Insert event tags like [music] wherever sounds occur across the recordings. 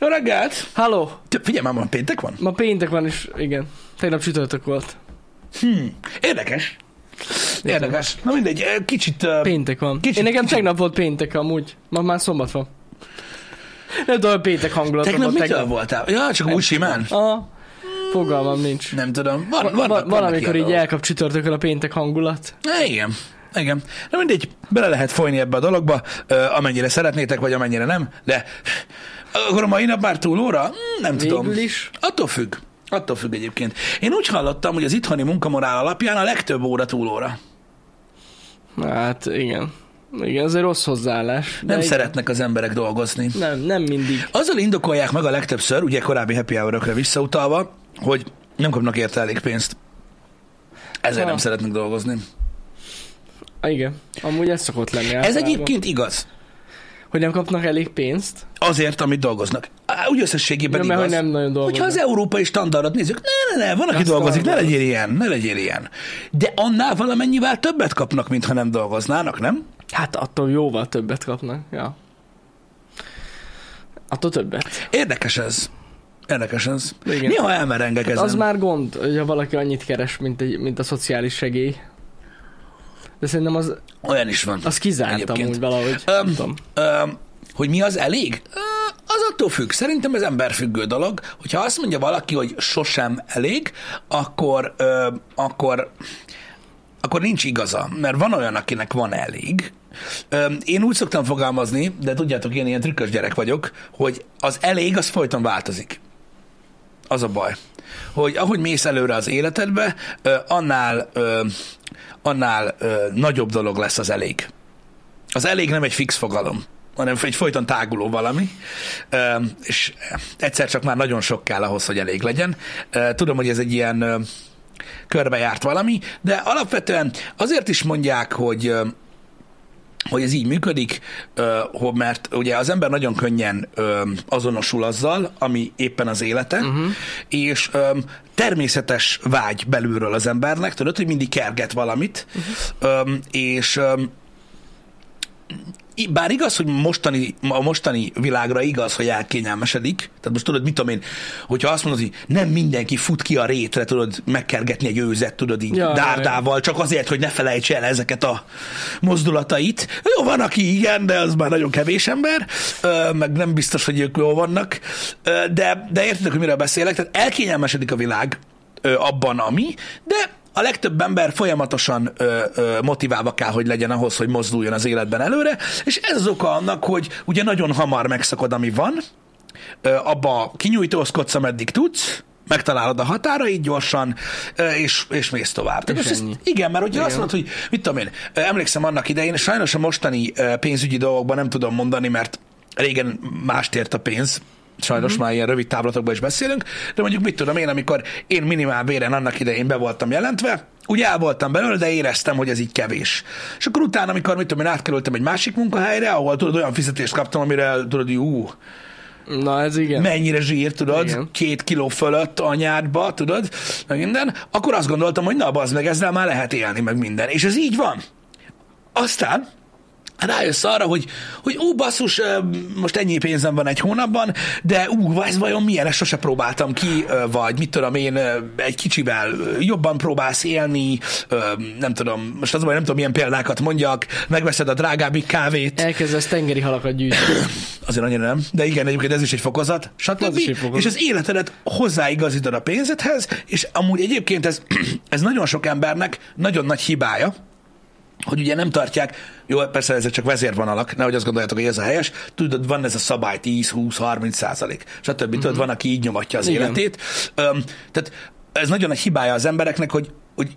Jó reggelt! Halló! Figyelj már, ma péntek van? Ma péntek van is, igen. Tegnap csütörtök volt. Érdekes. Érdekes. Na mindegy, eh, kicsit... uh, Péntek van. Kicsit- Én nekem kicsit- tegnap volt péntek amúgy. Ma már szombat van. Nem tudom, péntek hangulatom Tegnap volt mitől voltál? Ja, csak úgy simán. Aha. Fogalmam nincs. Nem tudom. Van, Va- vannak, va- vannak valamikor ilyen így elkap csütörtökön a péntek hangulat. É, Igen. Igen. Na mindegy, bele lehet folyni ebbe a dologba, amennyire szeretnétek, vagy amennyire nem, de akkor a mai nap már túlóra? Hm, Nem tudom. Végül is. Attól függ. Attól függ egyébként. Én úgy hallottam, hogy az itthoni munkamorál alapján a legtöbb óra túlóra. Hát igen. Igen, ez egy rossz hozzáállás. Nem igen. szeretnek az emberek dolgozni. Nem, nem mindig. Azzal indokolják meg a legtöbbször, ugye korábbi happy hour visszautalva, hogy nem kapnak érte elég pénzt. Ezért Ha. nem szeretnek dolgozni. Igen. Amúgy ez szokott lenni Ez általában. egyébként igaz. Hogy nem kapnak elég pénzt. Azért, amit dolgoznak. Á, Úgy összességében Ja, mert igaz. hogy nem nagyon dolgoznak. Hogyha az európai standardot nézzük, ne, ne, ne, van, aki Azt dolgozik, ne legyél ilyen, ne legyél ilyen. De annál valamennyivel többet kapnak, mintha nem dolgoznának, nem? Hát attól jóval többet kapnak. Ja. Attól többet. Érdekes ez. Érdekes ez. Igen. Néha elmerengek ezen. Az már gond, hogyha valaki annyit keres, mint, egy, mint a szociális segély. De szerintem az, Olyan is van. az kizárt Egyébként. amúgy valahogy. Tudom. Öm, hogy mi az elég? Az attól függ. Szerintem ez emberfüggő dolog. Hogyha azt mondja valaki, hogy sosem elég, akkor, ö, akkor, akkor nincs igaza. Mert van olyan, akinek van elég. Ö, Én úgy szoktam fogalmazni, de tudjátok, én ilyen trükkös gyerek vagyok, hogy az elég, az folyton változik. Az a baj. Hogy ahogy mész előre az életedbe, annál, annál nagyobb dolog lesz az elég. Az elég nem egy fix fogalom, hanem egy folyton táguló valami, és egyszer csak már nagyon sok kell ahhoz, hogy elég legyen. Tudom, hogy ez egy ilyen körbejárt valami, de alapvetően azért is mondják, hogy hogy ez így működik, mert ugye az ember nagyon könnyen azonosul azzal, ami éppen az élete, uh-huh. és természetes vágy belülről az embernek, tudod, hogy mindig kerget valamit, uh-huh. és bár igaz, hogy mostani, a mostani világra igaz, hogy elkényelmesedik, tehát most tudod, mit tudom én, hogyha azt mondod, hogy nem mindenki fut ki a rétre, tudod, megkergetni egy őzet, tudod így Ja, dárdával, csak azért, hogy ne felejts el ezeket a mozdulatait. Jó, van, aki igen, de az már nagyon kevés ember, meg nem biztos, hogy ők jól vannak, de, de értitek, hogy miről beszélek, tehát elkényelmesedik a világ abban, ami, de a legtöbb ember folyamatosan ö, ö, motiválva kell, hogy legyen ahhoz, hogy mozduljon az életben előre, és ez az oka annak, hogy ugye nagyon hamar megszakad, ami van, ö, abba kinyújtózkodsz, ameddig tudsz, megtalálod a határait gyorsan, és, és mész tovább. Tehát És ennyi. ezt, igen, mert azt Igen. mondod, hogy mit tudom én, emlékszem annak idején, sajnos a mostani pénzügyi dolgokban nem tudom mondani, mert régen mást ért a pénz, Sajnos mm-hmm. már ilyen rövid távlatokban is beszélünk, de mondjuk mit tudom én, amikor én minimál béren annak idején be voltam jelentve, úgy el voltam belőle, de éreztem, hogy ez így kevés. És akkor utána, amikor mit tudom én, átkerültem egy másik munkahelyre, ahol tudod, olyan fizetést kaptam, amire tudod, ú, Na ez igen. mennyire zsír, tudod. Igen. két kiló fölött anyádba, tudod, meg minden, akkor azt gondoltam, hogy na, bazd meg, ezzel már lehet élni, meg minden. És ez így van. Aztán rájössz arra, hogy, hogy ó, basszus, most ennyi pénzem van egy hónapban, de ú, ez vajon milyen, ezt sose próbáltam ki, vagy mit tudom én, egy kicsivel jobban próbálsz élni, nem tudom, most az baj, nem tudom, milyen példákat mondjak, megveszed a drágábbik kávét, Elkezdesz tengeri halakat gyűjteni. [clears throat] Azért annyira nem, de igen, egyébként ez is egy fokozat, stb. Az is egy fokozat. És az életedet hozzáigazítod a pénzedhez, és amúgy egyébként ez, [clears throat] ez nagyon sok embernek nagyon nagy hibája, hogy ugye nem tartják, jó, persze ezek csak vezérvonalak, nehogy azt gondoljátok, hogy ez a helyes, tudod, van ez a szabály 10, 20, 30 százalék, stb. Mm-hmm. Tudod, van, aki így nyomatja az Igen. életét. Öm, tehát ez nagyon nagy hibája az embereknek, hogy, hogy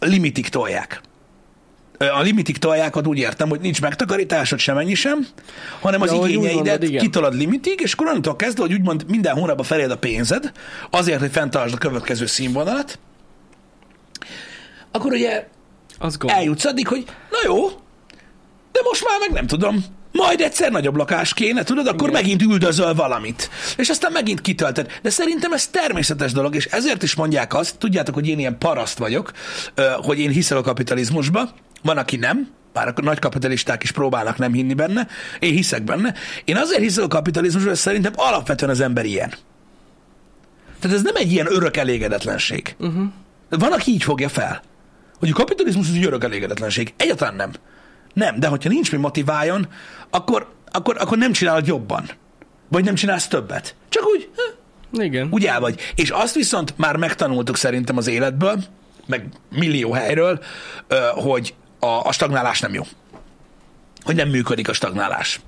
limitig tolják. A limitig toljákat úgy értem, hogy nincs megtakarításod sem ennyi sem, hanem az Ja, igényeidet mondod, kitolod limitig, és akkor onnantól kezdve, hogy úgymond minden hónapban feléd a pénzed, azért, hogy fenntartsd a következő színvonalat, akkor ugye Az gond. eljutsz addig, hogy na jó, de most már meg nem tudom, majd egyszer nagyobb lakás kéne, tudod, akkor Igen. megint üldözöl valamit. És aztán megint kitölted. De szerintem ez természetes dolog, és ezért is mondják azt, tudjátok, hogy én ilyen paraszt vagyok, hogy én hiszek a kapitalizmusba, van, aki nem, Már a nagy kapitalisták is próbálnak nem hinni benne. Én hiszek benne. Én azért hiszek a kapitalizmusban, hogy szerintem alapvetően az ember ilyen. Tehát ez nem egy ilyen örök elégedetlenség. Uh-huh. Van, aki így fogja fel, hogy a kapitalizmus az egy örök elégedetlenség. Egyáltalán nem. Nem, de hogyha nincs mi motiváljon, akkor, akkor, akkor nem csinálod jobban. Vagy nem csinálsz többet. Csak úgy, eh, Igen. úgy el vagy. És azt viszont már megtanultuk szerintem az életből, meg millió helyről, hogy a, a stagnálás nem jó. Hogy nem működik a stagnálás.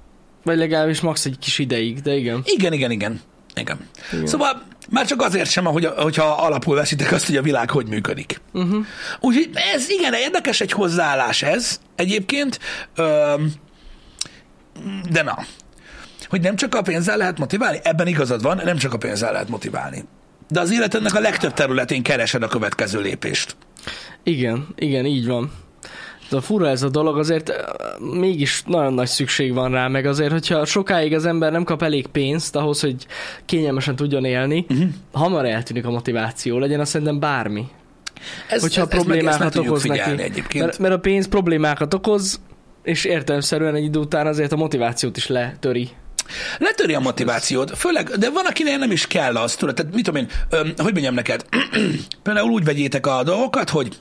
Vagy legalábbis max egy kis ideig, de igen. Igen, igen, igen. Igen. igen. Szóval már csak azért sem, hogy, hogyha alapul veszitek azt, hogy a világ hogy működik. Uh-huh. Úgyhogy ez igen, érdekes egy hozzáállás ez egyébként, de na, hogy nem csak a pénzzel lehet motiválni, ebben igazad van, nem csak a pénzzel lehet motiválni. De az életednek a legtöbb területén keresed a következő lépést. Igen, igen, így van. De a fura ez a dolog, azért mégis nagyon nagy szükség van rá, meg azért, hogyha sokáig az ember nem kap elég pénzt ahhoz, hogy kényelmesen tudjon élni, uh-huh. hamar eltűnik a motiváció, legyen azt szerintem bármi. Ez, Hogyha ez, ez problémákat tudjuk okoz neki. Egyébként. Mert, mert a pénz problémákat okoz, és értelemszerűen egy idő után azért a motivációt is letöri. Letöri a motivációt, főleg, de van, akinek nem is kell az, tudod, tehát mit tudom én, öm, hogy mondjam neked, [clears throat] például úgy vegyétek a dolgokat, hogy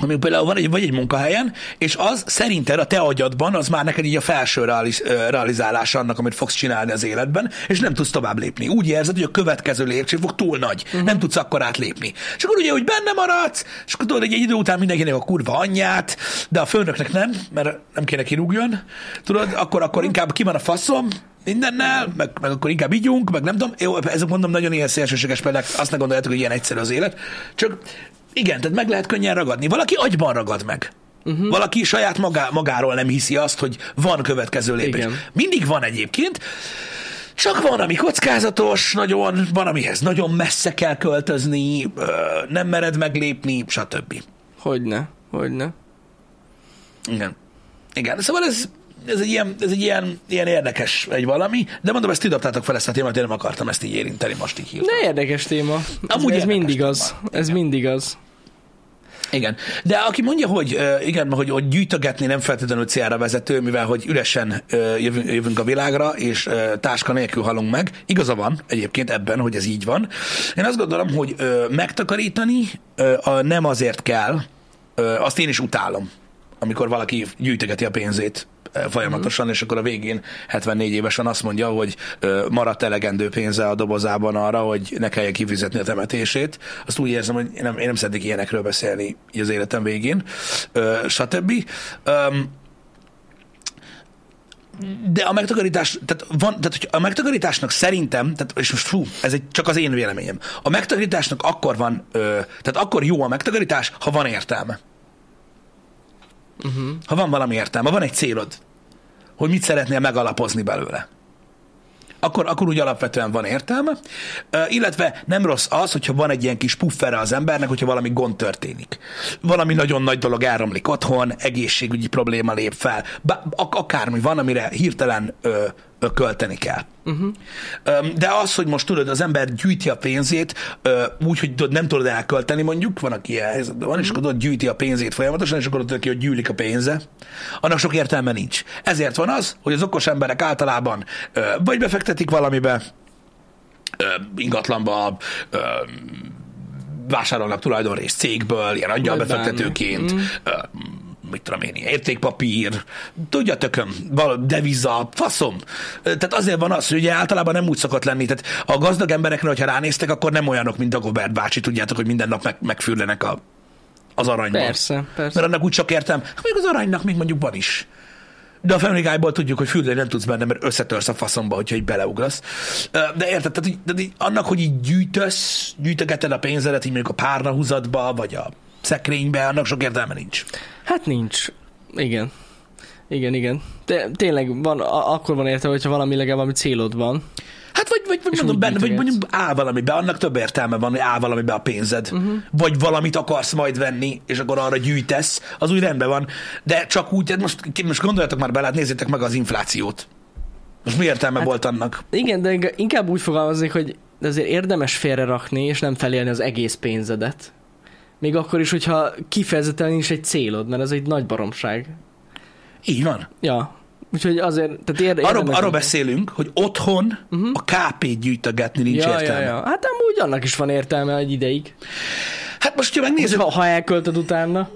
hogy például van egy, vagy egy munkahelyen, és az szerinted a te agyadban az már neked így a felső realiz, realizálása annak, amit fogsz csinálni az életben, és nem tudsz tovább lépni. Úgy érzed, hogy a következő lépcső fog túl nagy, uh-huh. nem tudsz akkor átlépni. És akkor ugye, hogy benne maradsz, és akkor tudod, hogy egy idő után mindenkinek a kurva anyját, de a főnöknek nem, mert nem kéne kirúgjon, tudod, akkor, akkor inkább ki van a faszom, mindennel, meg, meg akkor inkább ígyunk, meg nem tudom, jó, ezek mondom nagyon ilyen szélsőséges példák, azt ne gondoljátok, hogy ilyen egyszerű az élet, csak igen, tehát meg lehet könnyen ragadni. Valaki agyban ragad meg. Uh-huh. Valaki saját magá, magáról nem hiszi azt, hogy van következő lépés. Igen. Mindig van egyébként, csak van, ami kockázatos, nagyon, van, amihez nagyon messze kell költözni, nem mered meglépni, stb. Hogyne, hogyne. Igen. Igen, szóval ez, ez egy, ilyen, ez egy ilyen, ilyen érdekes egy valami, de mondom, ezt ti dobtátok fel ezt a témát, én nem akartam ezt így érinteni, most így hívtam. De érdekes téma. Ez, Amúgy ez mindig téma. az. Ez Igen. mindig az. Igen. De aki mondja, hogy igen, hogy, hogy gyűjtögetni nem feltétlenül célra vezető, mivel hogy üresen jövünk, a világra, és táska nélkül halunk meg, igaza van egyébként ebben, hogy ez így van. Én azt gondolom, hogy megtakarítani nem azért kell, azt én is utálom, amikor valaki gyűjtögeti a pénzét folyamatosan, és akkor a végén 74 évesen azt mondja, hogy maradt elegendő pénze a dobozában arra, hogy ne kelljen kifizetni a temetését. Azt úgy érzem, hogy én nem, én nem szeretnék ilyenekről beszélni így az életem végén, stb. De a megtakarítás, tehát, van, tehát hogy a megtakarításnak szerintem, tehát, és most fú, ez egy, csak az én véleményem, a megtakarításnak akkor van, ö, tehát akkor jó a megtakarítás, ha van értelme. Uh-huh. Ha van valami értelme, van egy célod, hogy mit szeretnél megalapozni belőle. Akkor, akkor úgy alapvetően van értelme, illetve nem rossz az, hogyha van egy ilyen kis puffere az embernek, hogyha valami gond történik. Valami nagyon nagy dolog elromlik otthon, egészségügyi probléma lép fel, akármi van, amire hirtelen költeni kell. Uh-huh. De az, hogy most tudod, az ember gyűjti a pénzét úgy, hogy nem tudod elkölteni mondjuk, van, aki ilyen helyzetben van, és akkor tudod, gyűjti a pénzét folyamatosan, és akkor tudod ki, hogy gyűlik a pénze, annak sok értelme nincs. Ezért van az, hogy az okos emberek általában vagy befektetik valamibe, ingatlanba, vásárolnak tulajdonrészt cégből, ilyen angyalbefektetőként, Mm. Mit tudom én, értékpapír, tudja tököm, deviza, faszom. Tehát azért van az, hogy ugye általában nem úgy szokott lenni. Tehát a gazdag emberekre, hogyha ránéztek, akkor nem olyanok, mint Dagobert bácsi, tudjátok, hogy minden nap meg, megfürlenek a, az aranyban. Persze, persze. Mert annak úgy csak értem, még az aranynak még mondjuk van is. De a Family Guy-ból tudjuk, hogy fürdeni nem tudsz benne, mert összetörsz a faszomba, hogyha így beleugrasz. De érted, tehát, így- tehát így annak, hogy így gyűjtösz, gyűjtögeted a pénzedet, így mondjuk a párnahúzatba, vagy a szekrénybe, annak sok értelme nincs. Hát nincs. Igen. Igen, igen. De tényleg van, a- akkor van értelme, hogyha valami legalább valami célod van. Hát vagy, vagy, vagy mondom benne, vagy mondjuk áll valamibe, annak több értelme van, hogy áll valamibe a pénzed. Uh-huh. Vagy valamit akarsz majd venni, és akkor arra gyűjtesz, az úgy rendben van. De csak úgy, hát most, most gondoljatok már bele, hát nézzétek meg az inflációt. Most mi értelme hát, volt annak? Igen, de inkább úgy fogalmaznék, hogy azért érdemes félrerakni, és nem felélni az egész pénzedet. Még akkor is, hogyha kifejezetten is egy célod, mert ez egy nagy baromság. Így van. Ja. Úgyhogy azért, tehát ér, Arról, arról beszélünk, hogy otthon uh-huh. a KP-t gyűjtögetni nincs ja, ja, értelme. ja. Hát amúgy annak is van értelme egy ideig. Hát most, ha megnézzük, Ha, ha elköltöd utána.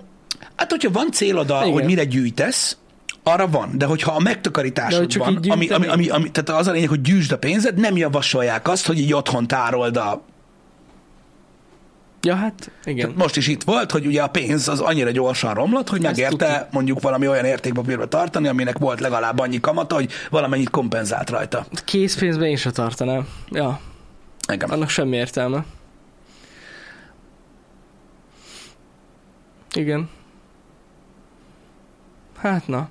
hát hogyha van célod, Igen. hogy mire gyűjtesz, arra van, de hogyha a De megtakarításod hogy csak van, így ami, ami, ami, ami, tehát az a lényeg, hogy gyűjtsd a pénzed, nem javasolják azt, hogy így otthon tárold a... Ja, hát igen. Tehát most is itt volt, hogy ugye a pénz az annyira gyorsan romlott, hogy megérte mondjuk valami olyan értékpapírba tartani, aminek volt legalább annyi kamata, hogy valamennyit kompenzált rajta. Készpénzben én se tartanám. Ja, Igen. annak semmi értelme. Igen. Hát na.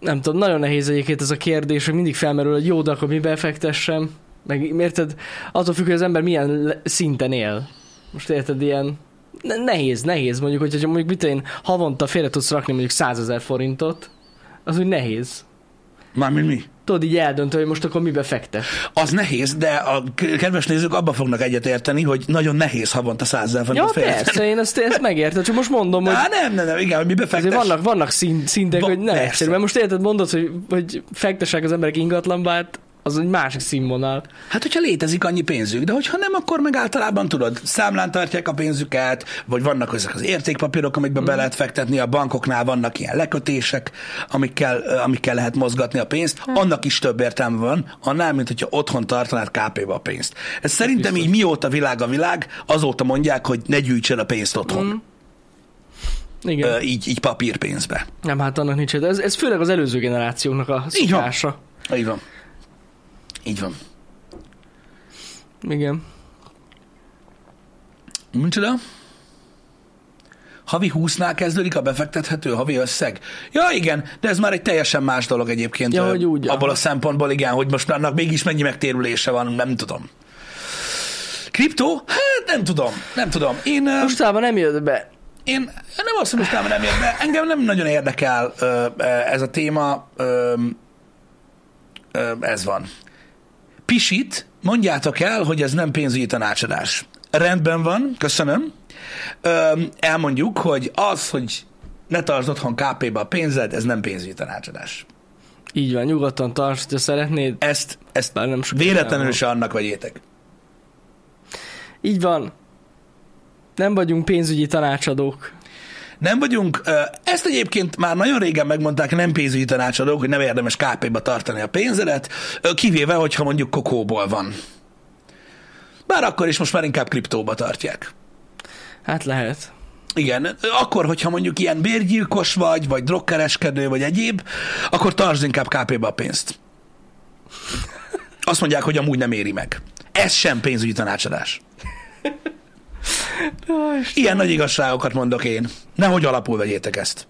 Nem tudom, nagyon nehéz egyébként ez a kérdés, hogy mindig felmerül, hogy jó, de akkor miben fektessem. Meg érted, attól függ, hogy az ember milyen szinten él. Most érted, ilyen ne- nehéz, nehéz mondjuk, hogyha mondjuk mit én havonta félre tudsz rakni mondjuk 100 ezer forintot, az úgy nehéz. Mármint mi? Tudod így eldöntő, hogy most akkor mibe fektes. Az nehéz, de a kedves nézők abba fognak egyetérteni, hogy nagyon nehéz havonta százezer Ja, forintot félretenni. persze, én ezt, ezt megértem, csak most mondom, hogy Á, nem, nem, nem, igen, hogy mi azért befektes. vannak, vannak szint, szintek, Va- hogy nem persze. egyszerű. Mert most érted, mondod, hogy, hogy fektesek az emberek ingatlanba, hát az egy másik színvonal. Hát, hogyha létezik annyi pénzük, de hogyha nem, akkor meg általában tudod, számlán tartják a pénzüket, vagy vannak ezek az értékpapírok, amikbe mm. be lehet fektetni, a bankoknál vannak ilyen lekötések, amikkel, amikkel lehet mozgatni a pénzt, annak is több értelme van, annál, mint hogyha otthon tartanád KP-be a pénzt. Ez szerintem így mióta világ a világ, azóta mondják, hogy ne gyűjtsen a pénzt otthon, mm. Igen. Ö, így, így papírpénzbe. Nem, hát annak nincs. Ez, ez főleg az előző generációknak a Így van. szokása. Így van. Így van. Igen. Micsoda? Havi 20-nál kezdődik a befektethető havi összeg? Ja, igen, de ez már egy teljesen más dolog egyébként. Ja, hogy úgy, abból aha. a szempontból, igen, hogy most annak mégis mennyi megtérülése van, nem tudom. Kriptó? Hát nem tudom, nem tudom. Én, ö, Mostában nem jött be. én nem azt mondom, hogy nem jön be. Engem nem nagyon érdekel ez a téma. Ez van. Pisit, mondjátok el, hogy ez nem pénzügyi tanácsadás. Rendben van, köszönöm. Elmondjuk, hogy az, hogy ne tartsd otthon KP-be a pénzed, ez nem pénzügyi tanácsadás. Így van, nyugodtan tartsd, ha szeretnéd. Ezt, ezt Bár nem véletlenül se annak vegyétek. Így van. Nem vagyunk pénzügyi tanácsadók. Nem vagyunk, ezt egyébként már nagyon régen megmondták nem pénzügyi tanácsadók, hogy nem érdemes KP-ba tartani a pénzedet, kivéve, hogyha mondjuk kokóból van. Bár akkor is most már inkább kriptóba tartják. Hát lehet. Igen, akkor, hogyha mondjuk ilyen bérgyilkos vagy, vagy drogkereskedő, vagy egyéb, akkor tartsd inkább KP-be a pénzt. Azt mondják, hogy amúgy nem éri meg. Ez sem pénzügyi tanácsadás. Ilyen nagy igazságokat mondok én. Nehogy alapul vegyétek ezt.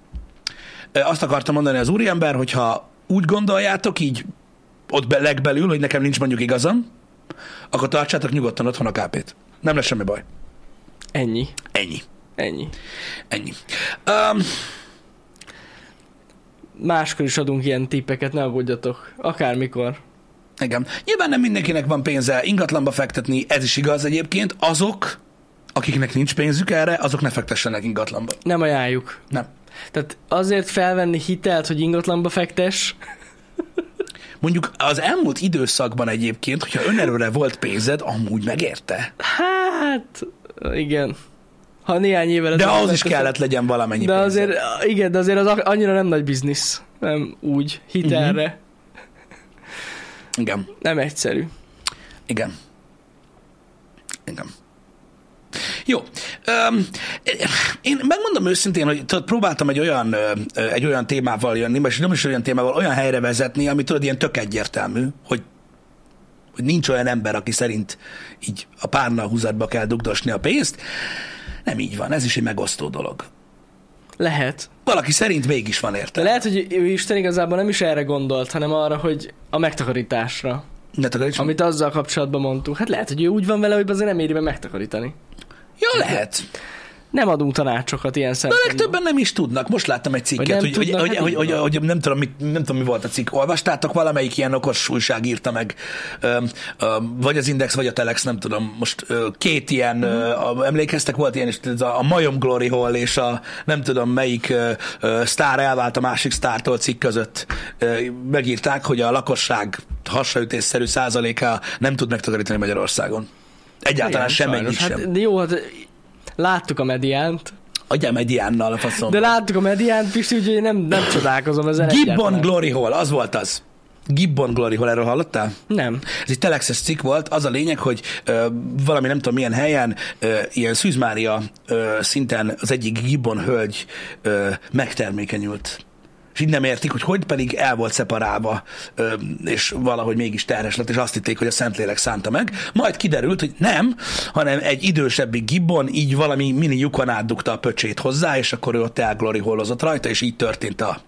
Azt akartam mondani az úriember, hogyha úgy gondoljátok így ott be, legbelül, hogy nekem nincs mondjuk igazam, akkor tartsátok nyugodtan otthon a KP-t. Nem lesz semmi baj. Ennyi. Ennyi. Ennyi. Ennyi. Um, Máskor is adunk ilyen tippeket, ne aggódjatok. Akármikor. igen. Nyilván nem mindenkinek van pénze ingatlanba fektetni, ez is igaz egyébként. Azok, akiknek nincs pénzük erre, azok ne fektessenek ingatlanba. Nem ajánljuk. Nem. Tehát azért felvenni hitelt, hogy ingatlanba fektes, Mondjuk az elmúlt időszakban egyébként, hogyha önerőre volt pénzed, amúgy megérte. hát igen. Ha néhány évvel De az is kellett legyen valamennyi De pénzed. azért, igen, de azért az annyira nem nagy biznisz. Nem úgy, hitelre. Mhm. Igen. Nem egyszerű. Igen. Igen. Jó. Um, én megmondom őszintén, hogy tudod, próbáltam egy olyan, egy olyan témával jönni, és nem is olyan témával, olyan helyre vezetni, ami tudod, ilyen tök egyértelmű, hogy, hogy nincs olyan ember, aki szerint így a párna húzatba kell dugdosni a pénzt. Nem így van, ez is egy megosztó dolog. Lehet. Valaki szerint mégis van értelme. lehet, hogy ő Isten igazából nem is erre gondolt, hanem arra, hogy a megtakarításra, Ne takarítsam. amit azzal kapcsolatban mondtunk. Hát lehet, hogy ő úgy van vele, hogy azért nem éri meg megtakarítani. Ja, lehet. Nem adunk tanácsokat ilyen De szempontból. legtöbben nem is tudnak. Most láttam egy cikket, nem hogy, hogy, tudnak, hogy, hát hogy, hogy, van. hogy, nem, tudom, mit, nem tudom, mi volt a cikk. Olvastátok, valamelyik ilyen okos újság írta meg, öm, öm, vagy az Index, vagy a Telex, nem tudom, most ö, két ilyen, Mhm. ö, a, emlékeztek, volt ilyen, és ez a, a Majom Glory Hall és a nem tudom melyik ö, ö, sztár elvált a másik sztártól cikk között. Ö, megírták, hogy a lakosság hasraütésszerű százaléka nem tud megtakarítani Magyarországon. Egyáltalán semmennyit sajnos. sem. Hát, de jó, hát láttuk a mediánt, Adjál mediánnal a faszom. de láttuk a mediánt, Pisti, úgyhogy nem, nem csodálkozom ezen Gibbon egyáltalán. Glory Hall, az volt az. Gibbon Glory Hall, erről hallottál? Nem. Ez egy telexes cikk volt, az a lényeg, hogy ö, valami nem tudom milyen helyen, ö, ilyen Szűz Mária ö, szinten az egyik Gibbon hölgy ö, megtermékenyült. És így nem értik, hogy hogy pedig el volt szeparálva, és valahogy mégis terhes lett, és azt hitték, hogy a Szentlélek szánta meg. Majd kiderült, hogy nem, hanem egy idősebbi Gibbon így valami mini lyukon átdugta a pöcsét hozzá, és akkor ő ott elglori holozott rajta, és így történt a,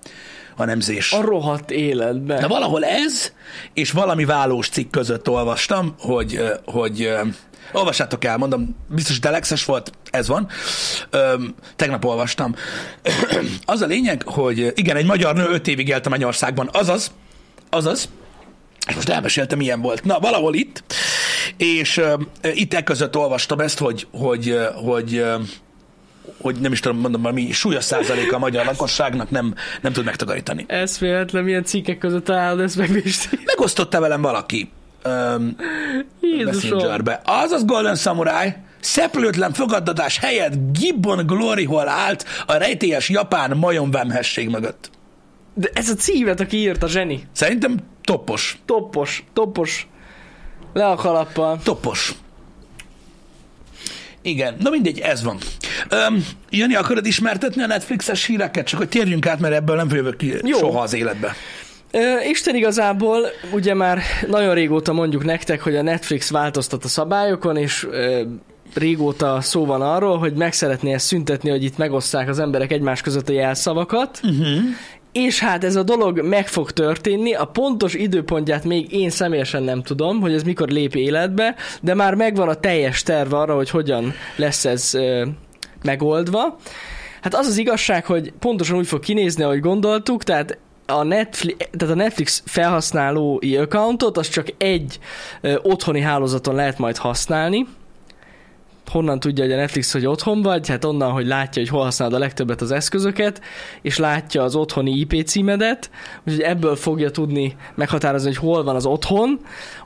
a nemzés. A rohadt életben. De valahol ez, és valami válós cikk között olvastam, hogy, hogy olvassátok el, mondom, biztos, hogy telexes volt, ez van. Öm, tegnap olvastam. [clears throat] Az a lényeg, hogy igen, egy magyar nő öt évig élt a Mennyországban, azaz, azaz, és most elmeséltem, milyen volt. Na, valahol itt, és ö, itt e között olvastam ezt, hogy, hogy, hogy, ö, hogy nem is tudom, mondom, valami súlyos százaléka a magyar lakosságnak nem, nem tud megtakarítani. Ez véletlen, milyen cikkek között állod ezt meg. Megosztotta velem valaki um. Messengerbe. Azaz Golden Samurai szeplőtlen fogadtatás helyett Gibbon Glory Hall állt a rejtélyes japán majomvemhesség mögött. De ez a címet, aki írt, a zseni. Szerintem toppos. Toppos, toppos. Le a kalappal. Toppos. Igen, na mindegy, ez van. Öm, Jani, akarod ismertetni a Netflixes híreket? Csak hogy térjünk át, mert ebből nem jövök ki Jó. soha az életbe. Ö, Isten igazából, ugye már nagyon régóta mondjuk nektek, hogy a Netflix változtat a szabályokon, és ö, régóta szó van arról, hogy meg szeretné ezt szüntetni, hogy itt megosszák az emberek egymás között a jelszavakat, uh-huh. és hát ez a dolog meg fog történni, a pontos időpontját még én személyesen nem tudom, hogy ez mikor lép életbe, de már megvan a teljes terv arra, hogy hogyan lesz ez ö, megoldva. Hát az az igazság, hogy pontosan úgy fog kinézni, ahogy gondoltuk, tehát a Netflix, tehát a Netflix felhasználói accountot az csak egy ö, otthoni hálózaton lehet majd használni. Honnan tudja, hogy a Netflix, hogy otthon vagy? Hát onnan, hogy látja, hogy hol használod a legtöbbet az eszközöket, és látja az otthoni IP címedet, úgyhogy ebből fogja tudni meghatározni, hogy hol van az otthon.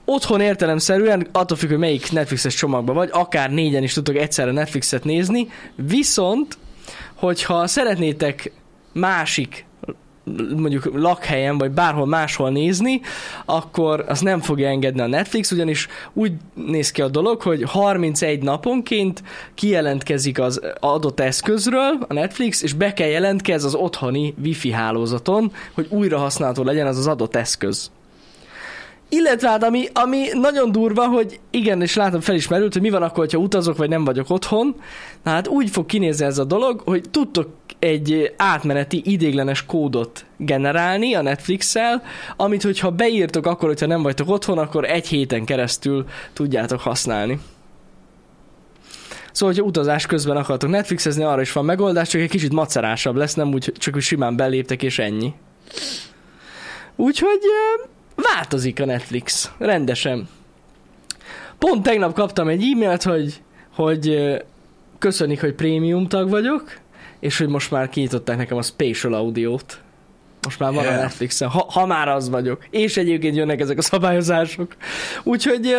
Otthon értelemszerűen, attól függ, hogy melyik Netflixes csomagban vagy, akár négyen is tudtok egyszerre Netflixet nézni, viszont, hogyha szeretnétek másik mondjuk lakhelyen, vagy bárhol máshol nézni, akkor azt nem fogja engedni a Netflix, ugyanis úgy néz ki a dolog, hogy 31 naponként kijelentkezik az adott eszközről a Netflix, és be kell jelentkez az otthoni wifi hálózaton, hogy újra használható legyen az az adott eszköz. Illetve hát, ami, ami nagyon durva, hogy igen, és látom felismerült, hogy mi van akkor, ha utazok, vagy nem vagyok otthon. Na hát úgy fog kinézni ez a dolog, hogy tudtok egy átmeneti idéglenes kódot generálni a Netflix-szel, amit hogyha beírtok akkor, hogyha nem vagytok otthon, akkor egy héten keresztül tudjátok használni. Szóval, hogyha utazás közben akartok Netflixezni, arra is van megoldás, csak egy kicsit macerásabb lesz, nem úgy, csak úgy simán beléptek és ennyi. Úgyhogy változik a Netflix, rendesen. Pont tegnap kaptam egy e-mailt, hogy, hogy köszönik, hogy prémium tag vagyok, és hogy most már kinyitották nekem a Spatial Audio-t. Most már van yeah. a. Netflixen, ha, ha már az vagyok. És egyébként jönnek ezek a szabályozások. Úgyhogy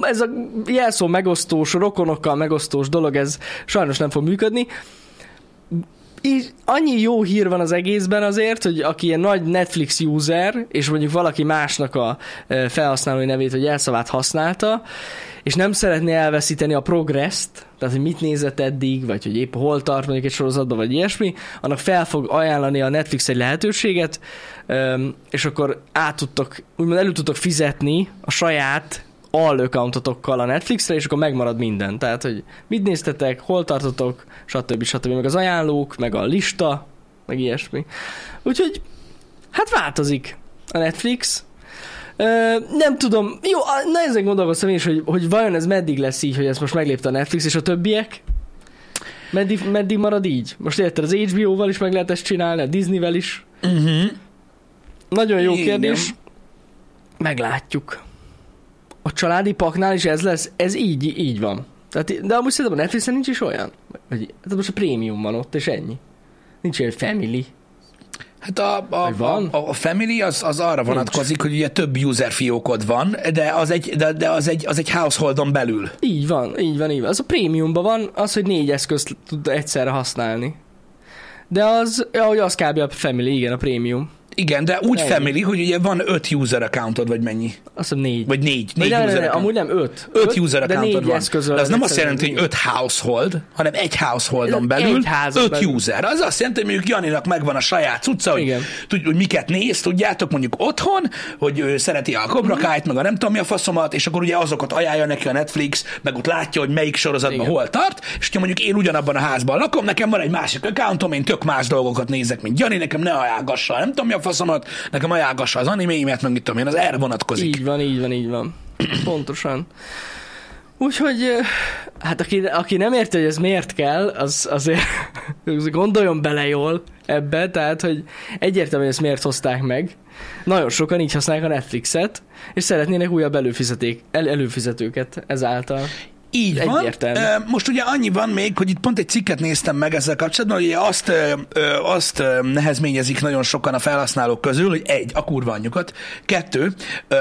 ez a jelszó megosztós, rokonokkal megosztós dolog, ez sajnos nem fog működni. És annyi jó hír van az egészben azért, hogy aki ilyen nagy Netflix user, és mondjuk valaki másnak a felhasználói nevét vagy jelszavát használta, és nem szeretné elveszíteni a progresszt, tehát hogy mit nézett eddig, vagy hogy épp hol tart mondjuk egy sorozatban, vagy ilyesmi, annak fel fog ajánlani a Netflix egy lehetőséget, és akkor át tudtok, úgymond elő tudtok fizetni a saját all accountotokkal a Netflixre, és akkor megmarad minden. Tehát, hogy mit néztetek, hol tartotok, stb. stb. Meg az ajánlók, meg a lista, meg ilyesmi. Úgyhogy, hát változik a Netflix. Ö, nem tudom, jó, na ezen gondolkoztam én is, hogy, hogy vajon ez meddig lesz így, hogy ezt most meglépte a Netflix és a többiek. Meddig, meddig marad így? Most érted, az HBO-val is meg lehet ezt csinálni, a Disney-vel is. Uh-huh. Nagyon jó Igen. kérdés. Meglátjuk. A családi paknál is ez lesz? Ez így, így van. Tehát, de amúgy szerintem a Netflixen nincs is olyan. Vagy, hát most a prémium van ott, és ennyi. Nincs ilyen family. Hát a, a, van? a, a family az, az arra vonatkozik, hogy ugye több user fiókod van, de az egy, de, de az egy, az egy householdon belül. Így van, így van, így van. Az a prémiumban van, az, hogy négy eszközt tud egyszerre használni. De az, ahogy az kb. a family, igen, a prémium. Igen, de úgy Ennyi. family, hogy ugye van öt user accountod, vagy mennyi? Azt hiszem négy. Vagy négy. Négy nem, user nem, account. amúgy nem öt. Öt user de accountod van. eszközöl De az nem azt jelenti, hogy négy. öt household, hanem egy householdon Egy belül házon öt belül. user. Az azt jelenti, hogy mondjuk Janinak megvan a saját cucca, hogy, tud, hogy miket néz, tudjátok, mondjuk otthon, hogy ő szereti a Cobra Kai-t, meg a nem tudom mi a faszomat, és akkor ugye azokat ajánlja neki a Netflix, meg ott látja, hogy melyik sorozatban Igen. hol tart, és ha mondjuk én ugyanabban a házban lakom, nekem van egy másik accountom, én tök más dolgokat nézek, mint Jani, nekem ne ajánlgassa, nem tudom mi a faszomat, nekem ajánlgassa az animéimet, meg mit tudom én, az erre vonatkozik. Így van, így van, így van. Pontosan. Úgyhogy, hát aki, aki nem érti, hogy ez miért kell, az azért az [laughs] gondoljon bele jól ebbe, tehát, hogy egyértelmű, hogy ezt miért hozták meg. Nagyon sokan így használják a Netflixet, és szeretnének újabb előfizeték, el, előfizetőket ezáltal. Így van. Egyértelmű. Ö, Most ugye annyi van még, hogy itt pont egy cikket néztem meg ezzel kapcsolatban, hogy azt, azt nehezményezik nagyon sokan a felhasználók közül, hogy egy, a kurva anyjukat, kettő,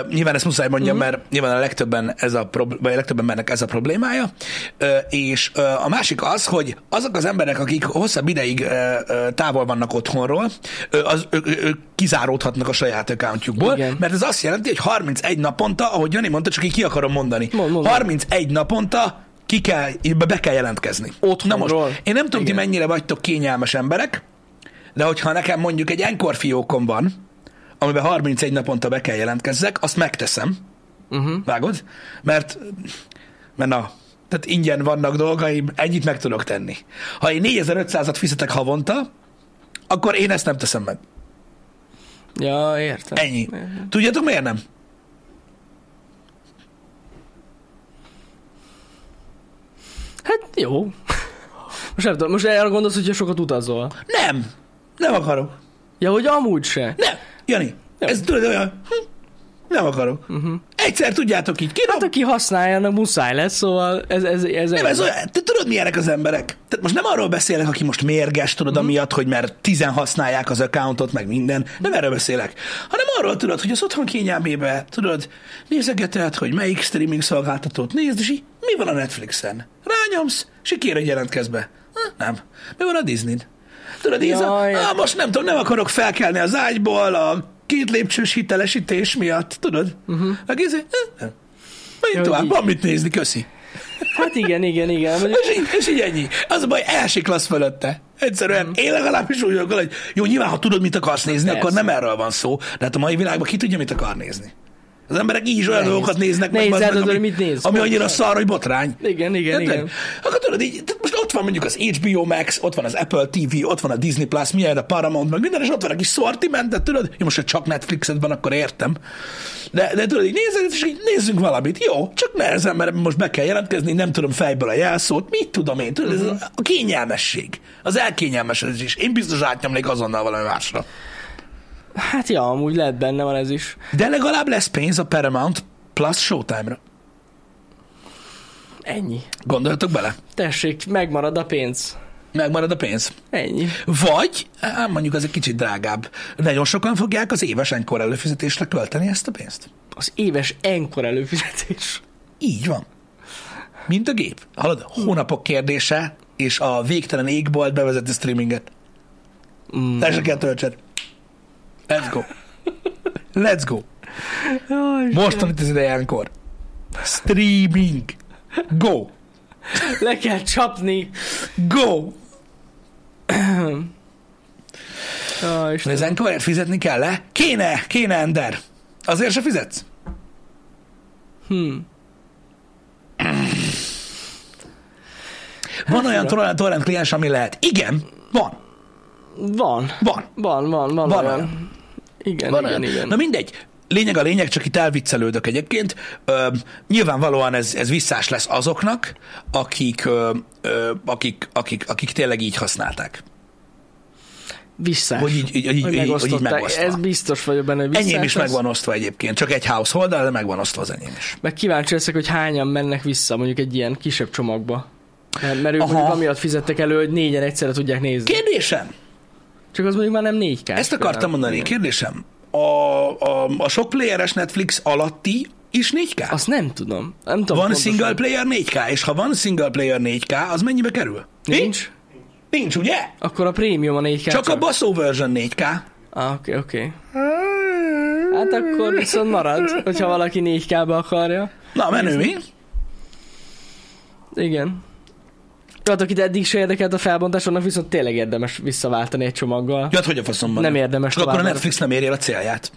nyilván ezt muszáj mondjam, uh-huh. mert nyilván a legtöbben, ez a prob- vagy a legtöbben embernek ez a problémája, és a másik az, hogy azok az emberek, akik hosszabb ideig távol vannak otthonról, az, ö, ö, kizáródhatnak a saját accountjukból, Igen. mert ez azt jelenti, hogy 31 naponta, ahogy Jani mondta, csak így ki akarom mondani, Mond, mond. 31 naponta ki kell, be kell jelentkezni. Otthonról. Na most, én nem tudom, Igen. ti mennyire vagytok kényelmes emberek, de hogyha nekem mondjuk egy enkor fiókom van, amiben 31 naponta be kell jelentkezzek, azt megteszem. Uh-huh. Vágod? Mert, mert na, tehát ingyen vannak dolgaim, ennyit meg tudok tenni. Ha én 4500-at fizetek havonta, akkor én ezt nem teszem meg. Ja, értem. Ennyi. Tudjátok miért nem? Hát jó. Most nem tudom, most arra gondolsz, hogyha sokat utazol. Nem. Nem akarok. Ja, hogy amúgy se. Nem. Jani, Jó. ez tudod olyan, hm, nem akarok. Uh-huh. Egyszer tudjátok így, kirom, Hát aki használja, annak muszáj lesz, szóval ez, ez, ez, Nem, ez olyan, te tudod, milyenek az emberek? Tehát most nem arról beszélek, aki most mérges, tudod, amiatt, hogy mert tizen használják az accountot, meg minden. Nem erről beszélek. Hanem arról tudod, hogy az otthon kényelmébe, tudod, nézegeted, hogy melyik streaming szolgáltatót nézd, és így, mi van a Netflixen? Rányomsz, és kér, hogy jelentkezz be. Ha, nem. Mi van a Disney-n? Tudod, Jaj. ah, most nem tudom, nem akarok felkelni az ágyból a két lépcsős hitelesítés miatt, tudod? Uh-huh. Meg izé, eh. Menjünk Jó, tovább, van mit nézni, köszi. Hát igen, igen, igen. Mondjuk, [laughs] És így, és így ennyi. Az a baj, elsiklasz fölötte. Egyszerűen én legalábbis úgy vagyok, hogy jó, nyilván, ha tudod, mit akarsz nézni, Persze. akkor nem erről van szó. De hát a mai világban ki tudja, mit akar nézni. Az emberek így is olyan dolgokat néznek Nehéz meg, eldönteni, ami, mit néz. ami annyira szar, hogy botrány. igen, igen, igen. Akkor tudod, így, most ott van mondjuk az HBO Max, ott van az Apple TV, ott van a Disney Plus, milyen a Paramount, meg minden, és ott van a kis sortimentet, tudod? Jó, most, ha csak Netflixed van, akkor értem. De, de tudod, így nézed, és így nézzünk valamit. Jó, csak nehezen, mert most be kell jelentkezni, nem tudom fejből a jelszót, mit tudom én, tudod, ez a kényelmesség, az elkényelmesedés. Én biztos átnyomnék azonnal valami másra. Hát ja, amúgy lehet benne van ez is. De legalább lesz pénz a Paramount Plus Showtime-ra. Ennyi. Gondoljatok bele. Tessék, megmarad a pénz. Megmarad a pénz. Ennyi. Vagy, á, mondjuk az egy kicsit drágább, nagyon sokan fogják az éves enkor előfizetésre költeni ezt a pénzt. Az éves enkor előfizetés. Így van. Mint a gép. Hallod, hónapok kérdése, és a végtelen égbolt bevezeti streaminget. Mm. Te se kell töltsed. Let's go. Let's go. Most van itt az ideje enkor. Streaming. Go. Le kell csapni. Go. És az enkorért fizetni kell le? Kéne, kéne, Ender. Azért se fizetsz? Hmm. Van olyan fura. torrent, torrent kliens, ami lehet. Igen, van, Van. van. Van, van, van, Van olyan. olyan. Igen, van igen, olyan. igen. Na mindegy. Lényeg a lényeg, csak itt elviccelődök egyébként. Ö, nyilvánvalóan ez, ez visszás lesz azoknak, akik, ö, ö, akik, akik, akik tényleg így használták. Visszás. Hogy így, így, így, Hogy így, megosztva. Ez biztos vagyok benne, hogy visszás Enyém is lesz. meg van osztva egyébként. Csak egy household, de meg van osztva az enyém is. Meg kíváncsi leszek, hogy hányan mennek vissza mondjuk egy ilyen kisebb csomagba. Mert, mert ők Aha. mondjuk amiatt fizettek elő, hogy négyen egyszerre tudják nézni. Kérdésem, Csak az mondjuk már nem 4K. ezt akartam mondani, kérdésem. A, a, a sok playeres Netflix alatti is 4K? Azt nem tudom. Nem tudom Van pontosan. single player 4K, és ha van single player 4K, az mennyibe kerül? Nincs? Nincs, ugye? Akkor a prémium a 4K. Csak a baszó version 4K. Ah, oké, oké. Hát akkor viszont marad, hogyha valaki 4K-ba akarja. Na, menő mi? Igen. Tehát akit eddig se érdekelt a felbontás, annak viszont tényleg érdemes visszaváltani egy csomaggal. Jött, hogy a faszomban. Nem érdemes Csak akkor a Netflix nem éri el a célját.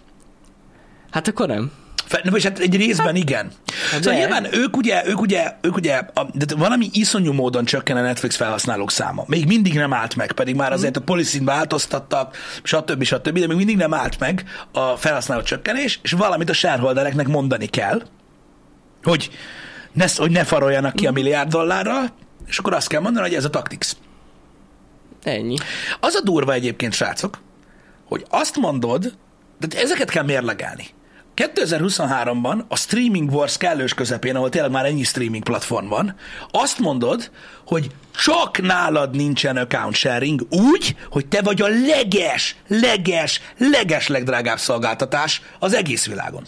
Hát akkor nem. Fe, vagy hát egy részben igen. Hát Szóval de. nyilván ők ugye, ők ugye, ők ugye a, de valami iszonyú módon csökken a Netflix felhasználók száma. Még mindig nem állt meg, pedig már azért a policy változtattak, stb. stb. De még mindig nem állt meg a felhasználó csökkenés, és valamit a shareholdereknek mondani kell, hogy ne, hogy ne faroljanak ki a milliárd dollárra, és akkor azt kell mondani, hogy ez a Tactics. Ennyi. Az a durva egyébként, srácok, hogy azt mondod, de ezeket kell mérlegelni. 2023-ban a Streaming Wars kellős közepén, ahol tényleg már ennyi streaming platform van, azt mondod, hogy csak nálad nincsen account sharing úgy, hogy te vagy a leges, leges, leges legdrágább szolgáltatás az egész világon.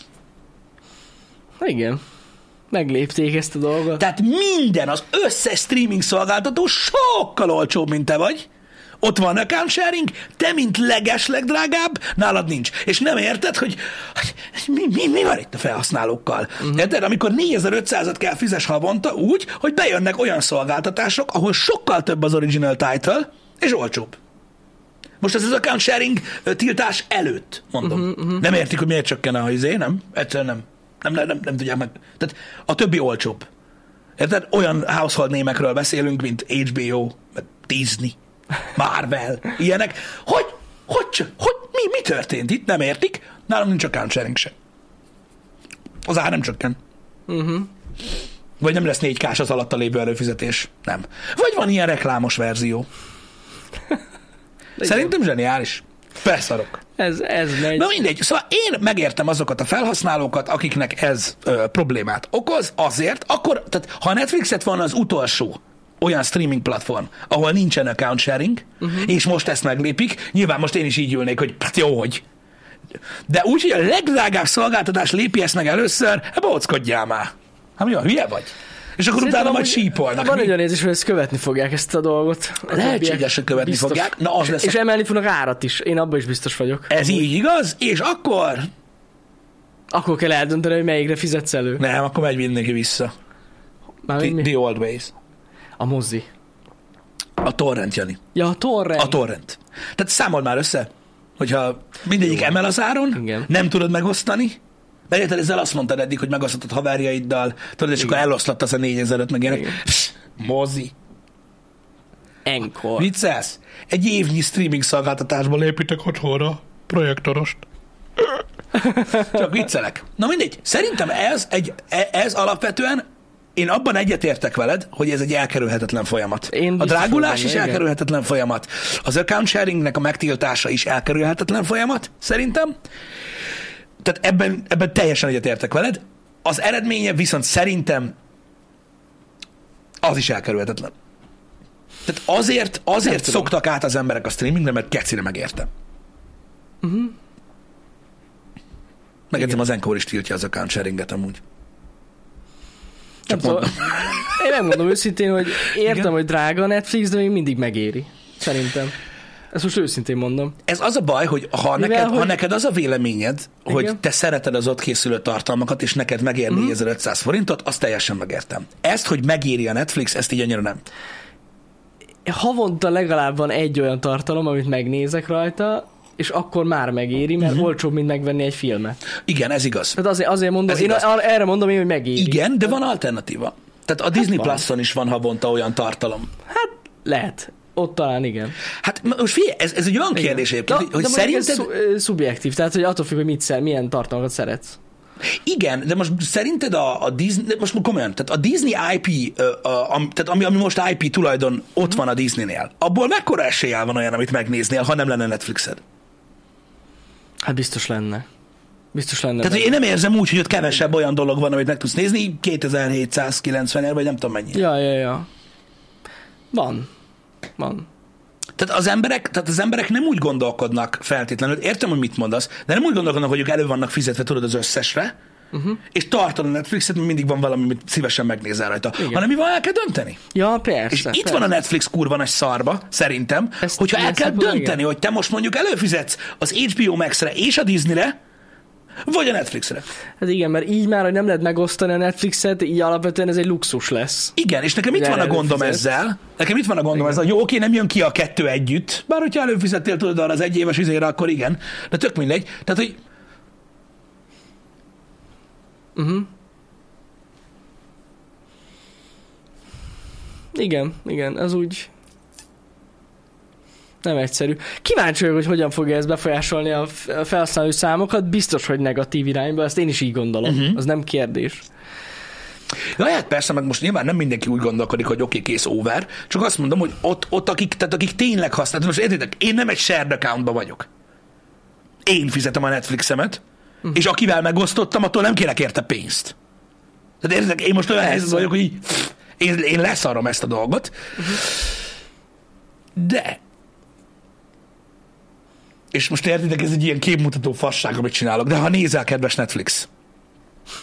Igen. Meglépték ezt a dolgot. Tehát minden, az összes streaming szolgáltató sokkal olcsóbb, mint te vagy. Ott van account sharing, te, mint leges, legdrágább, nálad nincs. És nem érted, hogy mi, mi, mi van itt a felhasználókkal. Uh-huh. Érted? Amikor 4500-at kell fizes havonta úgy, hogy bejönnek olyan szolgáltatások, ahol sokkal több az original title, és olcsóbb. Most ez az account sharing tiltás előtt, mondom. Uh-huh, uh-huh. Nem értik, hogy miért csökken a izé, nem? Egyszerűen nem. Nem, nem, nem, nem tudják meg. Tehát a többi olcsóbb. Érted? Olyan household némekről beszélünk, mint HBO, Disney, Marvel, ilyenek. Hogy, hogy, hogy mi, mi történt itt? Nem értik? Nálam nincs account sharing se. Az ár nem csökken. Uh-huh. Vagy nem lesz 4 k az alatta lévő előfizetés. Nem. Vagy van ilyen reklámos verzió. [laughs] Szerintem zseniális. Felszarok. Ez, ez megy. Na mindegy, szóval én megértem azokat a felhasználókat, akiknek ez ö, problémát okoz, azért, akkor, tehát ha a Netflixet van az utolsó olyan streaming platform, ahol nincsen account sharing, uh-huh. és most ezt meglépik, nyilván most én is így ülnék, hogy hát jó, hogy. De úgy, hogy a legdrágább szolgáltatás lépi ezt meg először, hát bockodjál már. Hát mi a hülye vagy? És akkor Szerintem utána majd sípolnak. Van Mi? egy olyan érzés, hogy ezt követni fogják ezt a dolgot. A Lehetséges, hogy követni Biztos. fogják. Na, az lesz És a- emelni fognak árat is. Én abban is biztos vagyok. Ez így igaz? És akkor? Akkor kell eldönteni, hogy melyikre fizetsz elő. Nem, akkor megy mindenki vissza. Már The, the old ways. A mozi. A torrent, Jani. Ja, a torrent. A torrent. Tehát számold már össze, hogyha mindegyik emel az áron, Igen. nem tudod megosztani, de érted, ezzel azt mondtad eddig, hogy megosztottad haverjaiddal, tudod, és akkor eloszlattasz a 4000 meg ilyenek. Igen. Mozi. Encore. Viccelsz? Egy évnyi streaming szolgáltatásból építek otthonra projektorost. Csak viccelek. Na mindegy, szerintem ez, egy, e- ez alapvetően én abban egyetértek veled, hogy ez egy elkerülhetetlen folyamat. Én a drágulás is igen. elkerülhetetlen folyamat. Az account sharingnek a megtiltása is elkerülhetetlen folyamat, szerintem. Tehát ebben, ebben teljesen egyetértek veled. Az eredménye viszont szerintem az is elkerülhetetlen. Tehát azért, azért tudom. szoktak át az emberek a streamingre, mert kecire megérte. Uh-huh. Megértem, az Encore is tiltja az account sharinget amúgy. Nem Csak tudom. mondom. Én megmondom őszintén, hogy értem, Igen? hogy drága a Netflix, de még mindig megéri. Szerintem. Ezt most őszintén mondom. Ez az a baj, hogy ha, Mivel, neked, ha hogy- neked az a véleményed, hogy Igen. te szereted az ott készülő tartalmakat, és neked megér. 4500 forintot, azt teljesen megértem. Ezt, hogy megéri a Netflix, ezt így annyira nem. Havonta legalább van egy olyan tartalom, amit megnézek rajta, és akkor már megéri, mert uh-huh. olcsóbb, mint megvenni egy filmet. Igen, ez igaz. Tehát azért, azért mondom, Ez én igaz. erre mondom én, hogy megéri. Igen, de van alternatíva. Tehát a Disney van. Plus-on is van havonta olyan tartalom. Hát lehet. Ott talán igen. Hát most figyelj, ez, ez egy olyan igen. kérdés egyébként, de, hogy, de szerinted... Ez szu- szubjektív, tehát hogy attól függ, hogy mit szer, milyen tartalmakat szeretsz. Igen, de most szerinted a, a Disney, most komolyan, tehát a Disney IP, a, a, tehát ami, ami most IP tulajdon ott van a Disneynél, abból mekkora eséllyel van olyan, amit megnéznél, ha nem lenne Netflixed? Hát biztos lenne. Biztos lenne. Tehát hogy én nem érzem úgy, hogy ott kevesebb olyan dolog van, amit meg tudsz nézni, 2790 el, vagy nem tudom mennyi. Ja, ja, ja. Van. Van. Tehát az emberek, tehát az emberek nem úgy gondolkodnak feltétlenül, értem, hogy mit mondasz, de nem úgy gondolkodnak, hogy ők elő vannak fizetve, tudod, az összesre, uh-huh. és tartod a Netflixet, mert mindig van valami, amit szívesen megnézel rajta. Igen. Hanem mi van, el kell dönteni. Ja, persze. És itt persze. van a Netflix kurva nagy szarba, szerintem, Ezt hogyha el kell dönteni, igen. hogy te most mondjuk előfizetsz az HBO Max-re és a Disneyre, vagy a Netflixre. Hát igen, mert így már, hogy nem lehet megosztani a Netflixet, így alapvetően ez egy luxus lesz. Igen, és nekem itt Ugye van a gondom előfizetsz. ezzel, nekem itt van a gondom Igen. ezzel, jó, oké, nem jön ki a kettő együtt, bár hogyha előfizettél tudod arra az egy éves izére, akkor igen, de tök mindegy. Tehát, hogy Uh-huh. Igen, igen, ez úgy nem egyszerű. Kíváncsi vagyok, hogy hogyan fogja ez befolyásolni a felhasználói számokat. Biztos, hogy negatív irányba, ezt én is így gondolom. Uh-huh. Az nem kérdés. Hát persze, meg most nyilván nem mindenki úgy gondolkodik, hogy oké, okay, kész over, csak azt mondom, hogy ott, ott akik, tehát akik tényleg használnak, most értitek, én nem egy shared accountban vagyok. Én fizetem a Netflixemet, uh-huh. és akivel megosztottam, attól nem kérek érte pénzt. Tehát értitek, én most olyan helyzetben vagyok, hogy így, én, én leszarom ezt a dolgot, uh-huh. de és most értitek, ez egy ilyen képmutató fasság, amit csinálok, de ha nézel, kedves Netflix,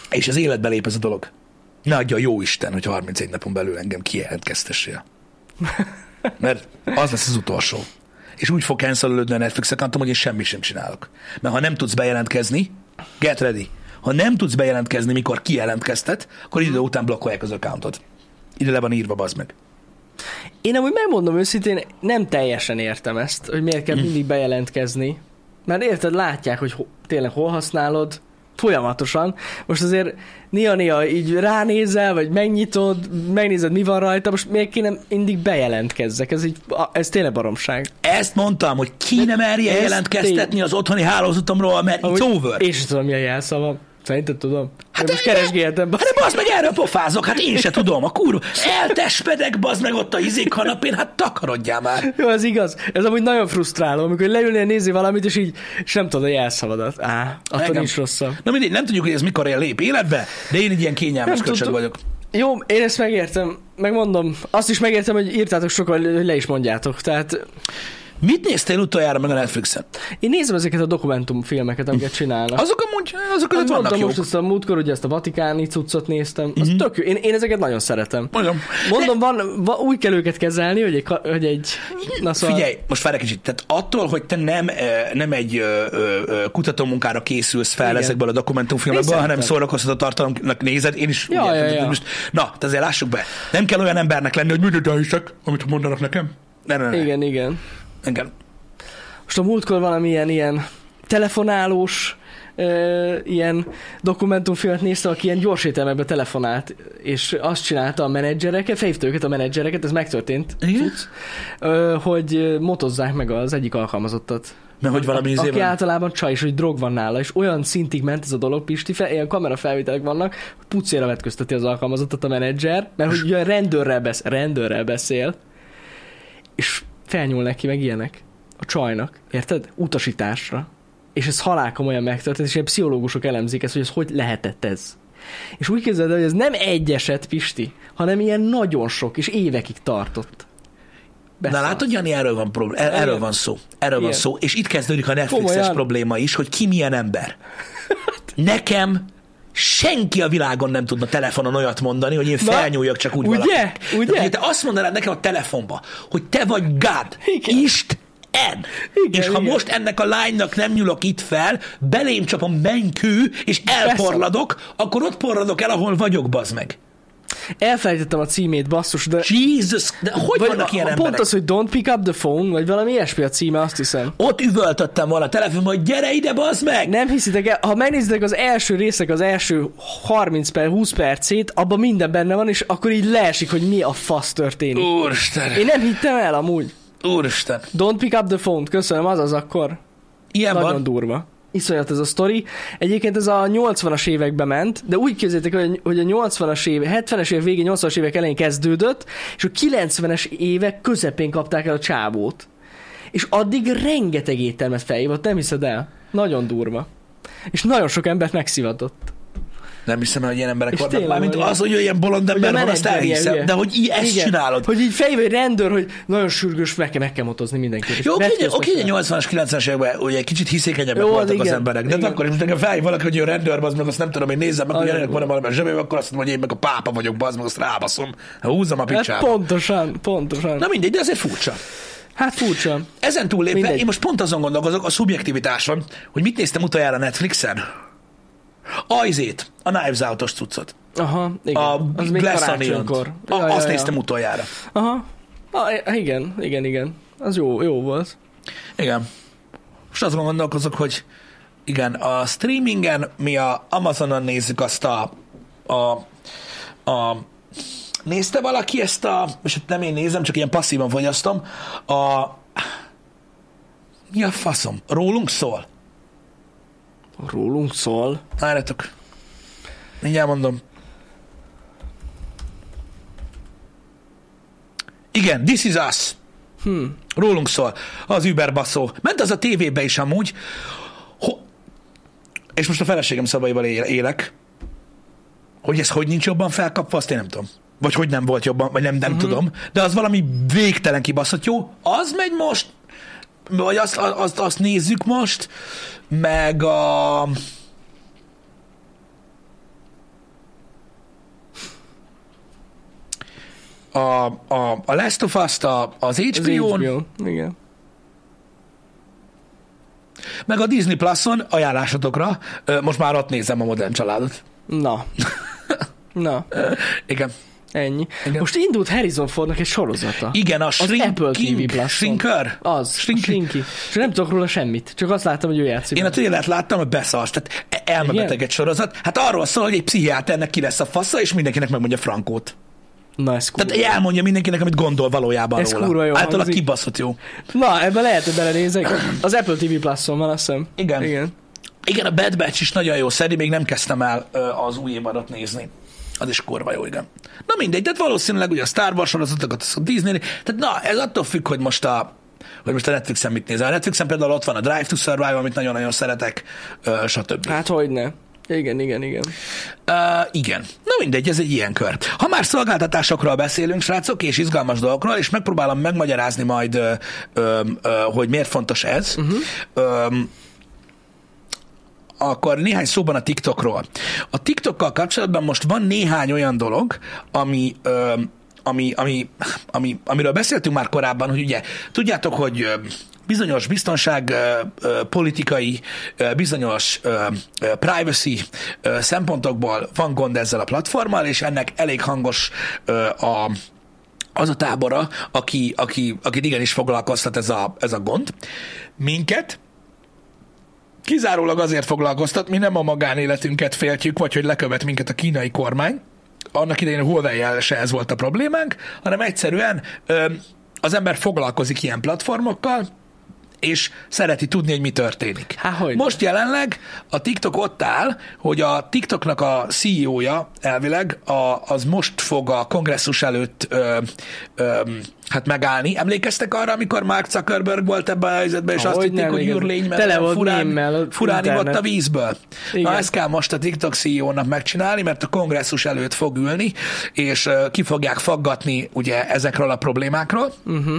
és az életbe lép ez a dolog, ne adja a jó Isten, hogy 31 napon belül engem kijelentkeztessél. [laughs] Mert az lesz az utolsó. És úgy fog cancelölődni a Netflix accountom, hogy én semmit sem csinálok. Mert ha nem tudsz bejelentkezni, get ready. Ha nem tudsz bejelentkezni, mikor kijelentkeztet, akkor idő után blokkolják az accountot. Ide le van írva, bazd meg. Én amúgy megmondom őszintén, nem teljesen értem ezt, hogy miért kell mindig bejelentkezni. Mert érted, látják, hogy ho- tényleg hol használod, folyamatosan. Most azért néha-néha így ránézel, vagy megnyitod, megnézed, mi van rajta, most miért kéne mindig bejelentkezzek? Ez, így, ez tényleg baromság. Ezt mondtam, hogy ki nem merje ezt jelentkeztetni az otthoni hálózatomról, mert it's over. Sem tudom, mi a jelszavam. Szerinted tudom? Hát de- most keresgéltem. Hát de bazd meg, erről pofázok, hát én se tudom, a kurva. [laughs] Eltespedek, bazd meg ott a izék kanapén, hát takarodjál már. Jó, ez igaz. Ez amúgy nagyon frusztráló, amikor leülnél nézni valamit, és így, és nem tudod a jelszavadat. Á, attól nincs rosszabb. Na mindegy, nem tudjuk, hogy ez mikor él lép életbe, de én egy ilyen kényelmes köcsög vagyok. Jó, én ezt megértem, megmondom. Azt is megértem, hogy írtátok sokan, hogy le is mondjátok. Tehát Mit néztél utoljára meg a Netflixen? én nézem ezeket a dokumentumfilmeket, amiket csinálnak. Azok amúgy, azok között vannak jók. most ezt a múltkor, ugye ezt a vatikáni cuccot néztem. Az uh-huh. tök jó. Én, én ezeket nagyon szeretem. Mondom. Mondom, van, van, úgy kell őket kezelni, hogy egy, hogy egy na szóval, Figyelj, most várj kicsit. Tehát attól, hogy te nem, eh, nem egy kutatómunkára készülsz fel Igen. ezekből a dokumentumfilmekből, hanem szórakoztató tartalomnak nézed, én is Ja, úgy ja, ja. most, Na, te azért lássuk be. Nem kell olyan embernek lenni, hogy mindent elhiszek, amit mondanak nekem. Ne, ne, ne. igen, igen. Engem. Most a múltkor valami ilyen, telefonálós ö, ilyen dokumentumfilmet néztem, aki ilyen gyors éttermekbe telefonált, és azt csinálta a menedzsereket, felhívta őket a menedzsereket, ez megtörtént, Igen? cucc, ö, hogy motozzák meg az egyik alkalmazottat. Mert hogy valami izé Aki van. általában csaj, és hogy drog van nála, és olyan szintig ment ez a dolog, Pisti, fel, ilyen kamerafelvételek vannak, hogy pucéra vetközteti az alkalmazottat a menedzser, mert hogy olyan rendőrrel, besz- rendőrrel beszél, és felnyúl neki meg ilyenek. A csajnak, érted? Utasításra. És ez halálkomolyan megtörtént, és ilyen pszichológusok elemzik ezt, hogy ez hogy lehetett ez. És úgy képzeld el, hogy ez nem egy eset, Pisti, hanem ilyen nagyon sok, és évekig tartott. Na Beszarsz. látod, Jani, erről van, problém, er- erről van szó. Erről van Igen. szó. És itt kezdődik a Netflixes Komolyan. probléma is, hogy ki milyen ember. [laughs] Nekem senki a világon nem tudna telefonon olyat mondani, hogy én felnyúljak csak úgy ugye? valakinek. Ugye? Tehát, te azt mondanád nekem a telefonba, hogy te vagy God, Igen. Isten, Igen, és ha igen. most ennek a lánynak nem nyúlok itt fel, belém csap a mennykű, és elporladok, akkor ott porladok el, ahol vagyok, bazd meg. Elfelejtettem a címét, basszus, de... Jesus, de hogy Vagy vannak a- ilyen Pont emberek? az, hogy don't pick up the phone, vagy valami ilyesmi a címe, azt hiszem. Ott üvöltöttem volna a telefonban, hogy gyere ide, bazd meg! Nem hiszitek el, ha megnézitek az első részek, az első 30 per 20 percét, abban minden benne van, és akkor így leesik, hogy mi a fasz történik. Úristen! Én nem hittem el amúgy. Úristen. Don't pick up the phone köszönöm, az az akkor. Ilyen Nagyon van. durva. Iszonyat ez a sztori. Egyébként ez a 80-as években ment, de úgy képzeljétek, hogy, a 80-as éve, 70-es évek végén, 80-as évek elején kezdődött, és a 90-es évek közepén kapták el a csávót. És addig rengeteg éttermet felhívott, nem hiszed el? Nagyon durva. És nagyon sok embert megszivatott. Nem hiszem, hogy ilyen emberek És vannak. tényleg Mármint olyan. az, hogy ilyen bolond ember van, azt ilyen elhiszem. hülye. De hogy így ezt Igen. csinálod. Hogy így fejbe egy rendőr, hogy nagyon sürgős, meg kell, meg kell motozni mindenkit. Jó, oké, oké, kell. a 80-as, 90-es években ugye egy kicsit hiszékenyebbek Jó, voltak az igen, emberek. De hát igen. akkor is nekem felhív valaki, hogy jön rendőr, az meg azt nem tudom, hogy nézzem meg, hogy ennek van valami zsebében, akkor azt mondom, hogy én meg a pápa vagyok, bazd meg, azt rábaszom. Húzzam a Hát picsába. pontosan, pontosan. Na mindegy, de azért furcsa. Hát furcsa. Ezen túllépve, Mindegy. én most pont azon gondolkozok, a szubjektivitáson, hogy mit néztem utoljára Netflixen. Ajzét, a Knives Out-os cuccot. Aha, igen. A az még karácsonykor. Onion-t. A- Azt néztem utoljára. Aha. Ah, igen, igen, igen. Az jó, jó volt. Igen. Most azon gondolkozok, hogy igen, a streamingen mi a Amazonon nézzük azt a, a, a nézte valaki ezt a, és hát nem én nézem, csak ilyen passzívan fogyasztom, a mi a faszom? Rólunk szól? Rólunk szól. Várjatok. Mindjárt mondom. Igen, This is Us. Hm. Rólunk szól. Az Uber baszó. Ment az a tévébe is amúgy. Ho- és most a feleségem szavaival él- élek. Hogy ez hogy nincs jobban felkapva, azt én nem tudom. Vagy hogy nem volt jobban, vagy nem, nem uh-huh. tudom. De az valami végtelen kibaszott jó. Az megy most, vagy azt, azt, azt nézzük most, meg a... A, a, a Last of Us-t a, az Az HBO-n, HBO. Igen. meg a Disney Plus-on ajánlásotokra, ö, most már ott nézem a modern családot. Na. [laughs] Na, Igen. Ennyi. Igen. Most indult Harrison Fordnak egy sorozata. Igen, a Az Apple TV Shrinking, Plus-on. Shrinker. Az, Shrinky. Shrinky. És nem tudok róla semmit. Csak azt láttam, hogy ő játszik. Én a trélert láttam, hogy beszarsz, tehát elmebeteg Igen? egy sorozat. Hát arról szól, hogy egy pszichiáternek ki lesz a fasza, és mindenkinek megmondja Frankót. Na, ez kurva. Tehát elmondja mindenkinek, amit gondol valójában Ez róla. kurva jó Általában hangzik. kibaszott jó. Na, ebben lehet, hogy belenézek. Az Apple TV Plus-on van, azt hiszem. Igen. Igen. Igen, a Bad Batch is nagyon jó szeri, még nem kezdtem el az új évadot nézni. Az is kurva jó, igen. Na mindegy, tehát valószínűleg ugye a Star Wars sorozatokat, a Disney, tehát na, ez attól függ, hogy most a hogy most a Netflixen mit nézel. A Netflixen például ott van a Drive to Survive, amit nagyon-nagyon szeretek, stb. Hát hogy ne. Igen, igen, igen. Uh, igen. Na mindegy, ez egy ilyen kör. Ha már szolgáltatásokról beszélünk, srácok, és izgalmas dolgokról, és megpróbálom megmagyarázni majd, ö, ö, ö, hogy miért fontos ez, uh-huh. ö, akkor néhány szóban a TikTokról. A TikTokkal kapcsolatban most van néhány olyan dolog, ami, ö, ami, ami, ami, amiről beszéltünk már korábban, hogy ugye tudjátok, hogy bizonyos biztonság politikai, bizonyos privacy szempontokból van gond ezzel a platformmal, és ennek elég hangos a az a tábora, aki, aki, akit igenis foglalkoztat ez a, ez a gond. Minket kizárólag azért foglalkoztat, mi nem a magánéletünket féltjük, vagy hogy lekövet minket a kínai kormány. Annak idején a huawei se ez volt a problémánk, hanem egyszerűen az ember foglalkozik ilyen platformokkal, és szereti tudni, hogy mi történik. Há, hogy? Most jelenleg a TikTok ott áll, hogy a TikToknak a CEO-ja elvileg a, az most fog a kongresszus előtt ö, ö, hát megállni. Emlékeztek arra, amikor Mark Zuckerberg volt ebben a helyzetben, és Ahogy azt hitték, hogy igen. űrlény, mert furán, furán ivott a vízből. Igen. Na ezt kell most a TikTok CEO-nak megcsinálni, mert a kongresszus előtt fog ülni, és ki fogják faggatni ugye ezekről a problémákról. Uh-huh.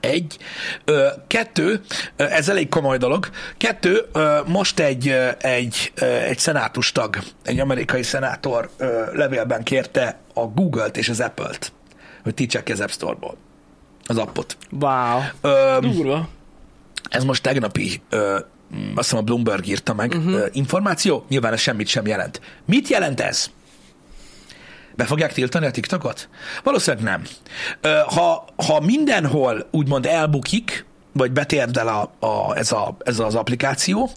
Egy. Ö, kettő, ez elég komoly dolog. Kettő, ö, most egy, egy, egy szenátustag, egy amerikai szenátor ö, levélben kérte a Google-t és az Apple-t, hogy tiltsák ki az App Store-ból az appot. Wow. Ö, Durva. ez most tegnapi, ö, azt hiszem a Bloomberg írta meg uh-huh. információ, nyilván ez semmit sem jelent. Mit jelent ez? Be fogják tiltani a TikTokot? Valószínűleg nem. Ö, Ha, ha mindenhol úgymond elbukik, vagy betérdel a, a, ez, a, ez az applikáció,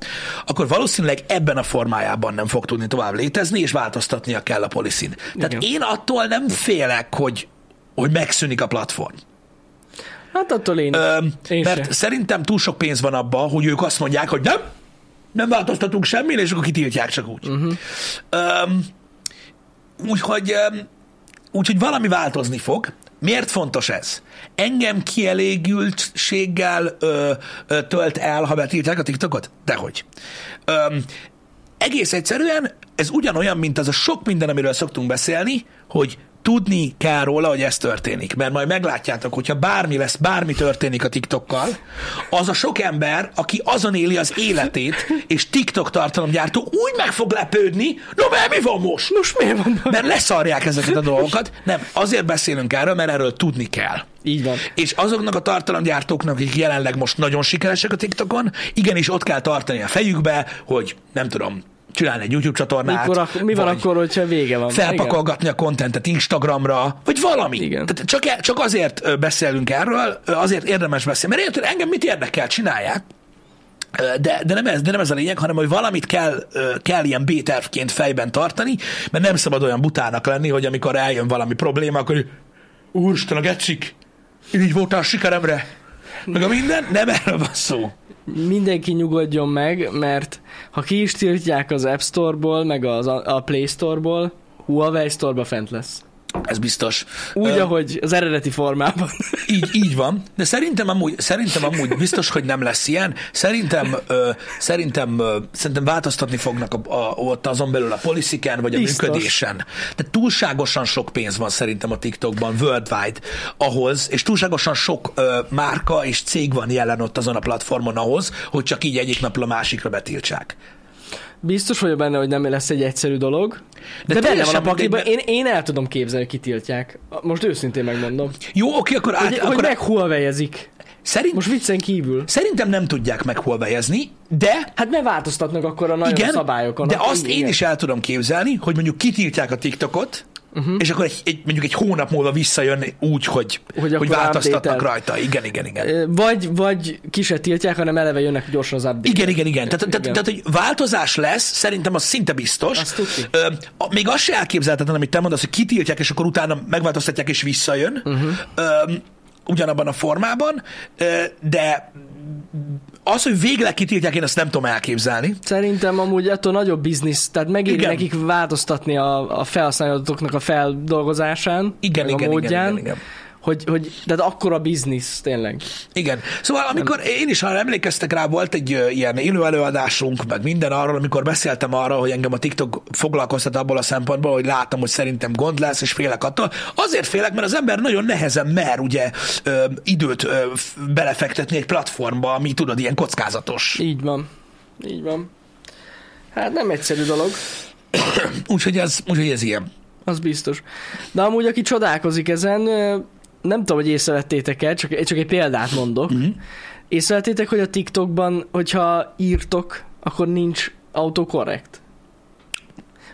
akkor valószínűleg ebben a formájában nem fog tudni tovább létezni, és változtatnia kell a policin. Tehát Igen. én attól nem félek, hogy, hogy megszűnik a platform. Hát attól én, Öm, én mert se. szerintem túl sok pénz van abban, hogy ők azt mondják, hogy nem, nem változtatunk semmi, és akkor kitiltják csak úgy. Uh-huh. Öm, úgyhogy, úgyhogy valami változni fog. Miért fontos ez? Engem kielégültséggel ö, ö, tölt el, ha betiltják a TikTokot? Dehogy. Öm, egész egyszerűen ez ugyanolyan, mint az a sok minden, amiről szoktunk beszélni, hogy tudni kell róla, hogy ez történik. Mert majd meglátjátok, hogyha bármi lesz, bármi történik a TikTokkal, az a sok ember, aki azon éli az életét, és TikTok tartalomgyártó úgy meg fog lepődni, no mert mi van most? Most miért van? Mert leszarják ezeket a dolgokat. Nem, azért beszélünk erről, mert erről tudni kell. Így van. És azoknak a tartalomgyártóknak, akik jelenleg most nagyon sikeresek a TikTokon, igenis ott kell tartani a fejükbe, hogy nem tudom, csinálni egy YouTube csatornát. Mikor, ak- mi van akkor, hogyha vége van? felpakolgatni a kontentet Instagramra, vagy valami. Igen. Tehát csak, e- csak azért beszélünk erről, azért érdemes beszélni, mert érted, engem mit érdekel, csinálják, de, de, nem ez, de nem ez a lényeg, hanem hogy valamit kell, kell ilyen B-tervként fejben tartani, mert nem szabad olyan butának lenni, hogy amikor eljön valami probléma, akkor úristen, a gecik, így voltál sikeremre, meg a minden, nem erről van szó. Mindenki nyugodjon meg, mert ha ki is tiltják az App Store-ból, meg az, a Play Store-ból, Huawei Store-ba fent lesz. Ez biztos. Úgy, Ö, ahogy az eredeti formában. Így, így van, de szerintem amúgy, szerintem amúgy biztos, hogy nem lesz ilyen. Szerintem, ö, szerintem, ö, szerintem változtatni fognak a, a, ott azon belül a policiken, vagy a Biztos. működésen. De túlságosan sok pénz van szerintem a TikTokban, worldwide, ahhoz, és túlságosan sok ö, márka és cég van jelen ott azon a platformon ahhoz, hogy csak így egyik napról a másikra betiltsák. Biztos vagyok benne, hogy nem lesz egy egyszerű dolog. De De, benne van a pakliban. Én, én el tudom képzelni, hogy kitiltják. Most őszintén megmondom. Jó, oké, akkor, át, Hogy, hogy akkor meg Huawei-ezik. szerint, Most viccen kívül. szerintem nem tudják meg hol bejezni, de Hát ne változtatnak akkor a nagyon Igen, szabályokon. de Akkor azt én igen. is el tudom képzelni, hogy mondjuk kitiltják a TikTokot, uh-huh. és akkor egy, egy, mondjuk egy hónap múlva visszajön úgy, hogy, Hogy hogy, változtatnak update-el. rajta. Igen, igen, igen. Vagy, vagy ki se tiltják, hanem eleve jönnek gyorsan az update. Igen, igen, igen. Tehát, Igen. tehát, hogy változás lesz, szerintem az szinte biztos. Azt. Ö, még az se elképzelhetetlen, amit te mondasz, hogy kitiltják, és akkor utána megváltoztatják, és visszajön. Uh-huh. Ö, ugyanabban a formában, de az, hogy végleg kitiltják, én azt nem tudom elképzelni. Szerintem amúgy attól nagyobb biznisz, tehát megéri Igen. nekik változtatni a, a felhasználóknak a feldolgozásán, Igen, igen, a igen, módján, igen, igen. Hogy, hogy, tehát akkora biznisz, tényleg. Igen. Szóval amikor én is, ha emlékeztek rá, volt egy ilyen élő előadásunk, meg minden arról, amikor beszéltem arra, hogy engem a TikTok foglalkoztat abból a szempontból, hogy látom, hogy szerintem gond lesz, és félek attól. Azért félek, mert az ember nagyon nehezen mer ugye ö, időt ö, belefektetni egy platformba, ami tudod, ilyen kockázatos. Így van. Így van. Hát nem egyszerű dolog, Úgyhogy ez, úgyhogy ez ilyen. az biztos. De amúgy, aki csodálkozik ezen, nem tudom, hogy észrevettétek el, csak, csak egy példát mondok. Mhm. Észrevettétek, hogy a TikTokban, hogyha írtok, akkor nincs autokorrekt?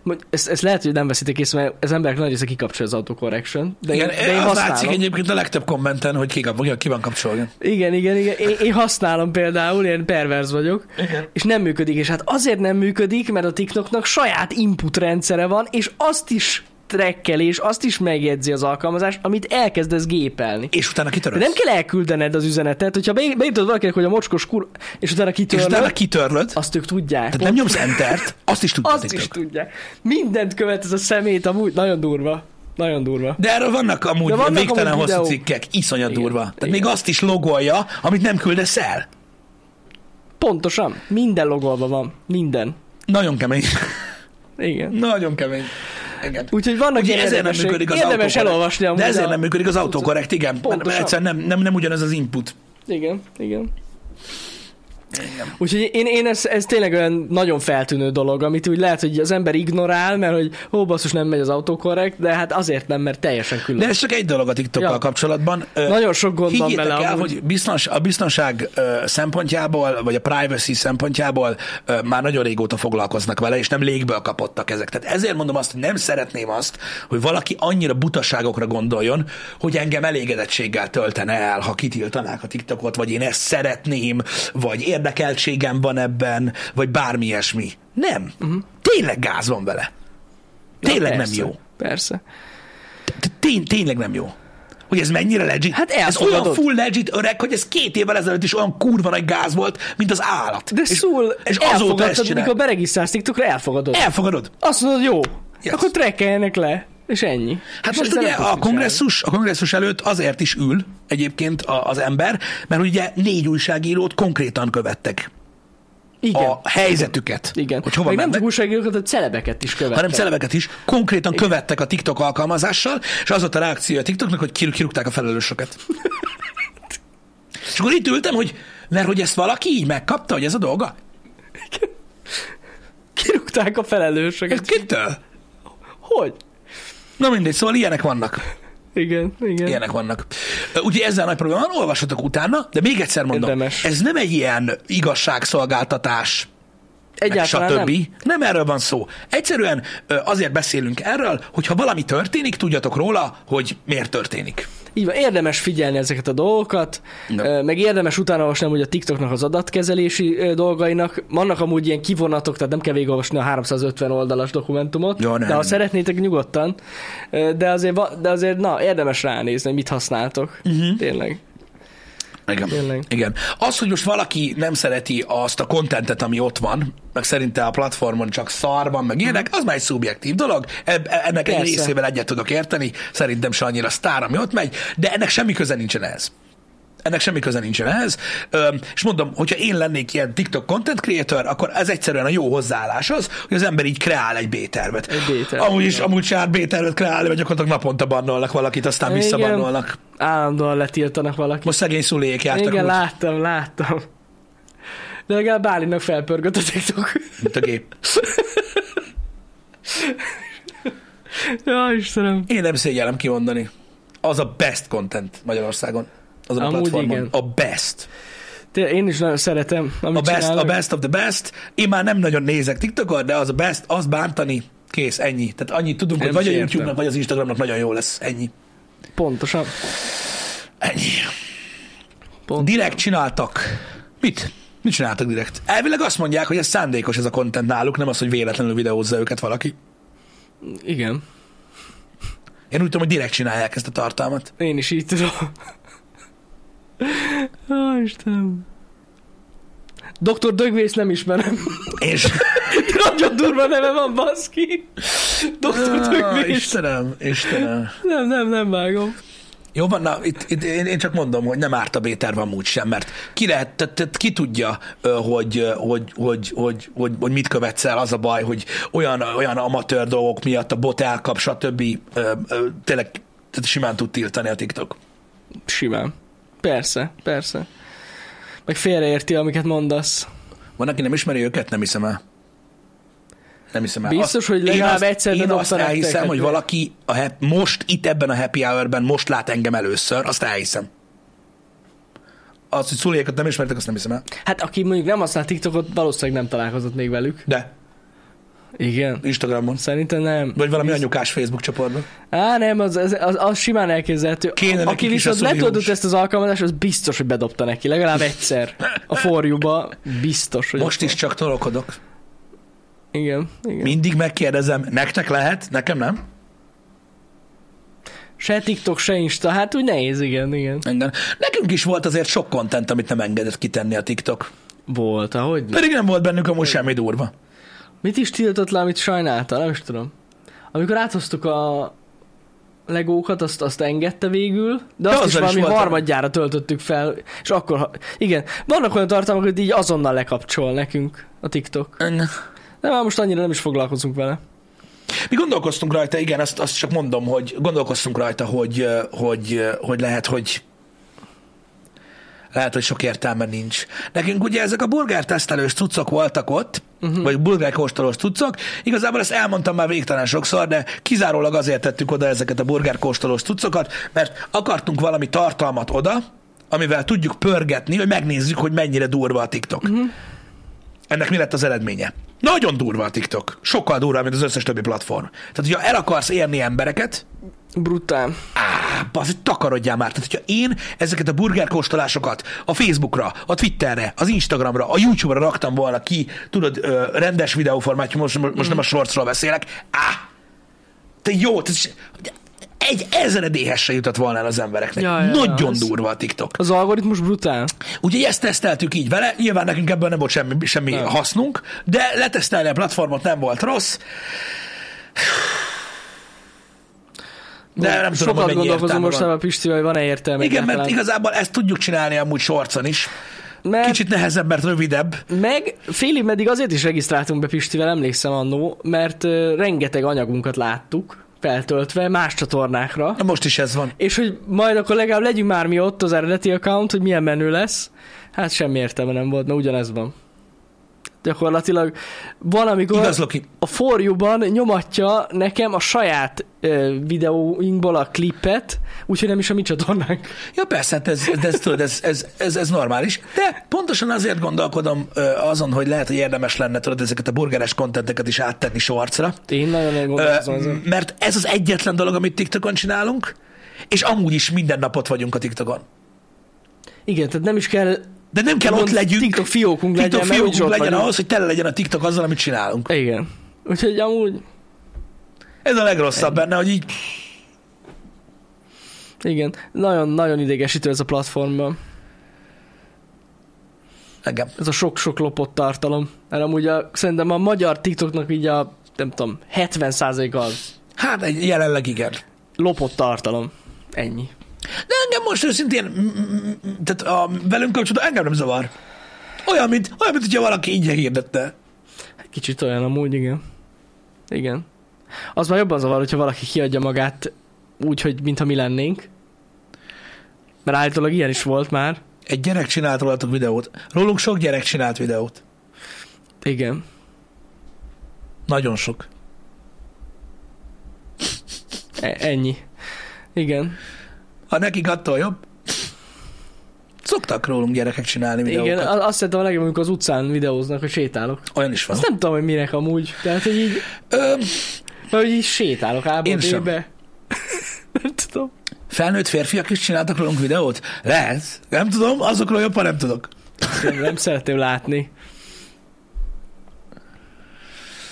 Mondj- Ezt, ezt lehet, hogy nem veszitek észre, mert az emberek nagy része kikapcsolja az autocorrection, de, Igen, én, de én az látszik egyébként a legtöbb kommenten, hogy ki, ki van kapcsolva. Igen, igen, igen. Én, én használom például, ilyen perverz vagyok, Igen. és nem működik. És hát azért nem működik, mert a TikToknak saját input rendszere van, és azt is trekkeli, és azt is megjegyzi az alkalmazás, amit elkezdesz gépelni. És utána kitöröd. nem kell elküldened az üzenetet, hogyha be- beírtad valakinek, hogy a mocskos kur, és utána és kitörlöd, utána kitörlöd. azt ők tudják. Tehát nem nyomsz entert, azt is tudod. azt is tudják. Mindent követ ez a szemét, amúgy nagyon durva. Nagyon durva. De erről vannak amúgy De vannak végtelen amúgy hosszú videók. cikkek, iszonyat Igen. durva. Tehát Igen. még azt is logolja, amit nem küldesz el. Pontosan. Minden logolva van. Minden. Nagyon kemény. Igen. Nagyon kemény. Igen. Úgyhogy vannak Ugye ezért nem működik az Érdemes elolvasni amúgy De ezért nem működik az autokorrekt, igen. Mert Pontosan. egyszerűen nem, nem, nem ugyanaz az input. Igen, igen. Úgyhogy én, én ez, ez tényleg olyan nagyon feltűnő dolog, amit úgy lehet, hogy az ember ignorál, mert hogy hó, basszus, nem megy az autokorrekt, de hát azért nem, mert teljesen külön. De ez csak egy dolog a TikTokkal Ja. kapcsolatban. Nagyon sok gond van vele el, amúgy. hogy biztons, a biztonság szempontjából, vagy a privacy szempontjából már nagyon régóta foglalkoznak vele, és nem légből kapottak ezek. Tehát ezért mondom azt, hogy nem szeretném azt, hogy valaki annyira butaságokra gondoljon, hogy engem elégedettséggel töltene el, ha kitiltanák a TikTokot, vagy én ezt szeretném, vagy érdekeltségem van ebben, vagy bármi ilyesmi. Nem. Uh-huh. Tényleg gáz van vele. Ja, Tényleg nem persze, jó. Persze. Tény, tényleg nem jó. hogy ez mennyire legit. Hát ez olyan full legit öreg, hogy ez két évvel ezelőtt is olyan kurva nagy gáz volt, mint az állat. De és, szól, és azóta ezt csinál. mikor beregisztrálsz TikTokra, elfogadod. Elfogadod. Azt mondod, jó, yes. akkor trekkeljenek le, és ennyi. Hát és most ugye nem a kongresszus, a kongresszus előtt azért is ül egyébként a- az ember, mert ugye négy újságírót konkrétan követtek. Igen. a helyzetüket. Igen. Hogy hova nem mennek. csak újságírókat, hanem celebeket is követtek. hanem celebeket is konkrétan Igen. követtek a TikTok alkalmazással, és az volt a reakció a TikToknak, hogy kir- kirúgták a felelősöket. [laughs] és akkor itt ültem, hogy mert hogy ezt valaki így megkapta, hogy ez a dolga? Kirúgták a Ez felelősöket. kitől? Hogy? Na mindegy, szóval ilyenek vannak. Igen, igen. Ilyenek vannak. Ugye ezzel nagy probléma van, olvassatok utána, de még egyszer mondom, Érdemes. ez nem egy ilyen igazságszolgáltatás, Egyáltalán stb. nem. nem erről van szó. Egyszerűen azért beszélünk erről, hogyha valami történik, tudjatok róla, hogy miért történik. Így van, érdemes figyelni ezeket a dolgokat, ja. meg érdemes utána olvasni hogy a TikToknak az adatkezelési dolgainak. Vannak amúgy ilyen kivonatok, tehát nem kell végigolvasni a 350 oldalas dokumentumot, Ja, nem. de ha szeretnétek nyugodtan, de azért, de azért na, érdemes ránézni, hogy mit használtok. Uh-huh. Tényleg. Igen. Tényleg. Igen. Az, hogy most valaki nem szereti azt a kontentet, ami ott van, meg szerinte a platformon csak szar van, meg ilyenek, az már egy szubjektív dolog. Eb- Ennek egy Persze. részével egyet tudok érteni, szerintem se annyira sztár, ami ott megy, de ennek semmi köze nincsen ehhez. Ennek semmi köze nincsen ehhez. És mondom, hogyha én lennék ilyen TikTok content creator, akkor ez egyszerűen a jó hozzáállás az, hogy az ember így kreál egy B-tervet. Egy B-tervet, Amúgy is, amúgy se árt B-tervet kreálni, vagy gyakorlatilag naponta bannolnak valakit, aztán Igen. visszabannolnak. Állandóan letiltanak valakit. Most szegény szulék jártak Igen, úgy, láttam, láttam. De legalább Bálinnak felpörgött a TikTok. mint a gép. ja, Istenem. Én nem szégyellem kimondani. Az a best content Magyarországon. Azon a Amúgy platformon. igen. A best. Tényleg, én is nagyon szeretem, amit A best, a csinálnak. best of the best. Én már nem nagyon nézek TikTokot, de az a best, az bántani, kész, ennyi. Tehát annyit tudunk, Nem hogy vagy a YouTube-nak, vagy az Instagramnak nagyon jó lesz. Ennyi. Pontosan. Ennyi. Pont. Direkt csináltak. Mit? Mit csináltak direkt? Elvileg azt mondják, hogy ez szándékos ez a content náluk, nem az, hogy véletlenül videózza őket valaki. Igen. Én úgy tudom, hogy direkt csinálják ezt a tartalmat. Én is így tudom. Ó, Istenem. Doktor Dögvész nem ismerem. És... [laughs] Nagyon durva neve van, baszki. Doktor Dögvész. Istenem, Istenem. Nem, nem, nem vágom. Jó van, na, itt, itt én, én csak mondom, hogy nem árt a B-terv amúgy sem, mert ki, lehet, tehát, tehát ki tudja, hogy, hogy, hogy, hogy, hogy, hogy mit követsz el, az a baj, hogy olyan, olyan amatőr dolgok miatt a bot elkap, stb. Tényleg tehát simán tud tiltani a TikTok. Simán. Persze, persze. Meg félreérti, amiket mondasz. Van, aki nem ismeri őket, nem hiszem el. Nem hiszem el. Biztos, hogy én legalább azt, egyszer Én azt elhiszem, hogy valaki a hap, most itt ebben a happy hour-ben most lát engem először, azt elhiszem. Azt, hogy szuliékat nem ismertek, azt nem hiszem el. Hát aki mondjuk nem használ TikTokot, valószínűleg nem találkozott még velük. De, Igen. Instagramon. Szerintem nem. Vagy valami anyukás Facebook csoportban. Á, nem, az, az, az, az simán elképzelhető. Kéne Aki viszont letöltött ezt az alkalmazást, az biztos, hogy bedobta neki. Legalább egyszer. A forjúba biztos, hogy Most is csak tolokodok. van. Igen, igen. Mindig megkérdezem, nektek lehet, nekem nem? Se TikTok, se Insta, hát úgy nehéz, igen, igen. Igen. Nekünk is volt azért sok content, amit nem engedett kitenni a TikTok. Volt, ahogy. Pedig nem volt bennük amúgy semmi durva. Mit is tiltott le, amit sajnálta? Nem is tudom. Amikor áthoztuk a legókat, azt, azt engedte végül, de azt azzal is is valami volt- harmadjára töltöttük fel, és akkor, igen, vannak olyan tartalmak, hogy így azonnal lekapcsol nekünk a TikTok. Igen. De már most annyira nem is foglalkozunk vele. Mi gondolkoztunk rajta, igen, azt, azt csak mondom, hogy gondolkoztunk rajta, hogy, hogy, hogy lehet, hogy lehet, hogy sok értelme nincs. Nekünk ugye ezek a burgertesztelős cuccok voltak ott, uh-huh. vagy burgerkóstolós cuccok. Igazából ezt elmondtam már végtelen sokszor, de kizárólag azért tettük oda ezeket a burgerkóstolós cuccokat, mert akartunk valami tartalmat oda, amivel tudjuk pörgetni, hogy megnézzük, hogy mennyire durva a TikTok. Uh-huh. Ennek mi lett az eredménye? Nagyon durva a TikTok. Sokkal durvább, mint az összes többi platform. Tehát, hogyha el akarsz érni embereket, Brutál. Á, az, hogy takarodjál már. Tehát, hogyha én ezeket a burgerkóstolásokat a Facebookra, a Twitterre, az Instagramra, a YouTube-ra raktam volna ki, tudod, rendes videóformátum, most, most nem a shortsról beszélek, á, te jó, te, egy ezredéhez se jutott volna el az embereknek. Ja, ja, ja, Nagyon ez- durva a TikTok. Az algoritmus brutál. Úgyhogy ezt teszteltük így vele, nyilván nekünk ebből nem volt semmi, semmi Nem. hasznunk, de letesztelni a platformot nem volt rossz. De nem tudom, Sokat hogy gondolkozom most a Pistivel, hogy van-e értelme. Igen, mert egyáltalán. igazából ezt tudjuk csinálni amúgy sorcon is. mert, Kicsit nehezebb, mert rövidebb. Meg félig meddig azért is regisztráltunk be Pistivel, emlékszem annó, mert rengeteg anyagunkat láttuk feltöltve más csatornákra, Na most is ez van. és hogy majd akkor legalább legyünk már mi ott az eredeti account, hogy milyen menő lesz. Hát semmi értelme nem volt, mert ugyanez van. Gyakorlatilag van, amikor Igaz, Loki. a For You-ban nyomatja nekem a saját ö, videóinkból a klippet, úgyhogy nem is a mi csatornánk. Ja persze, hát ez, ez, ez, tudod, ez, ez, ez, ez normális. De pontosan azért gondolkodom ö, azon, hogy lehet, hogy érdemes lenne tudod, ezeket a burgeres kontenteket is áttenni sorcra. Én Ö, gondolkozom ezen. mert ez az egyetlen dolog, amit TikTokon csinálunk, és amúgy is minden napot vagyunk a TikTokon. Igen, tehát nem is kell De nem kell ott legyünk. TikTok fiókunk TikTok legyen, úgyis fiókunk legyen vagyunk. ahhoz, hogy tele legyen a TikTok azzal, amit csinálunk. Igen. Úgyhogy amúgy, Ez a legrosszabb benne, hogy így igen, nagyon-nagyon idegesítő ez a platformban. engem. Ez a sok-sok lopott tartalom. Mert amúgy a, szerintem a magyar TikToknak így a, nem tudom, 70% az Hát egy- jelenleg igen. lopott tartalom. Ennyi. De engem most őszintén, tehát a velünk kapcsolatban engem nem zavar. Olyan, mint, olyan, mint hogyha valaki ingyen hirdette. Kicsit olyan amúgy, igen. Igen. Az már jobban zavar, hogyha valaki kiadja magát úgy, hogy mintha mi lennénk. Mert állítólag ilyen is volt már. Egy gyerek csinált rólatok videót. Rólunk sok gyerek csinált videót. Igen. Nagyon sok. E- ennyi. Igen. Ha nekik attól jobb. Szoktak rólunk gyerekek csinálni videókat. Igen, azt szeretem a legjobb, amikor az utcán videóznak, hogy sétálok. Olyan is van. Azt nem tudom, hogy minek amúgy. Tehát, hogy így, Ö, hogy így sétálok Én sem. [laughs] Nem tudom. felnőtt férfiak is csináltak rólunk videót? Lehet. Nem tudom, azokról jobban nem tudok. Nem, nem szeretném látni.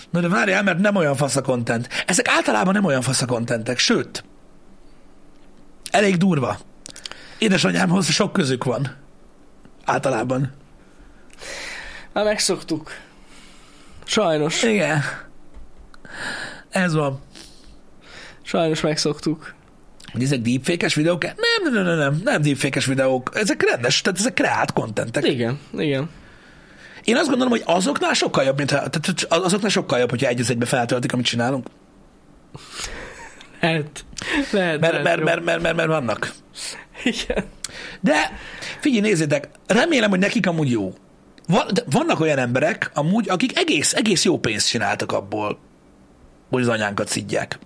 Na de várjál, mert nem olyan fasz a content. Ezek általában nem olyan fasz a contentek, sőt, elég durva. Édesanyámhoz sok közük van. Általában. Már megszoktuk. Sajnos. Igen. Ez van. Sajnos megszoktuk. Hogy ezek deepfake-es videók? Nem, nem, nem, nem, nem, deepfake-es videók. Ezek rendes, tehát ezek kreált kontentek. Igen, igen. Én azt gondolom, hogy azoknál sokkal jobb, mint ha, tehát azoknál sokkal jobb, hogyha egy egybe feltöltik, amit csinálunk. Lehet. Lehet, Mert, mert, mert, mert, mert, mert vannak. Igen. De figyelj, nézzétek, remélem, hogy nekik amúgy jó. Van, de vannak olyan emberek, amúgy, akik egész, egész jó pénzt csináltak abból, hogy az anyánkat szidják.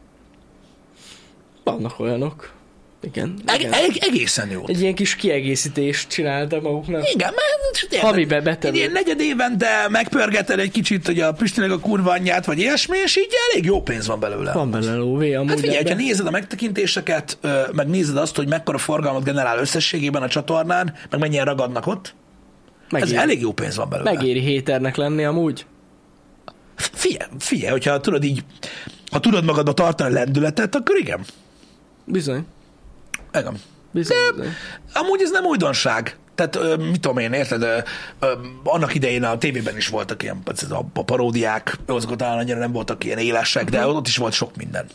Vannak olyanok. Igen. Eg- igen. eg- egészen jó. Egy ilyen kis kiegészítést csináltak maguknak. Igen, mert Havibe betelő. Ilyen negyed évente megpörgeted egy kicsit, hogy a Pistinek a kurva anyját, vagy ilyesmi, és így elég jó pénz van belőle. Van bele lóvé amúgy. Hát figyelj, ha nézed a megtekintéseket, meg nézed azt, hogy mekkora forgalmat generál összességében a csatornán, meg mennyien ragadnak ott, ez Megéri, elég jó pénz van belőle. megéri héternek lenni amúgy. Figyelj, figyelj, hogyha tudod így, ha tudod magadba tartani a lendületet, akkor igen. Bizony. Igen. Bizony. De- bizony. Amúgy ez nem újdonság. Tehát, mit tudom én, érted, ö, ö, annak idején a tévében is voltak ilyen a, a paródiák, azok talán annyira nem voltak ilyen élesek, de ott is volt sok minden.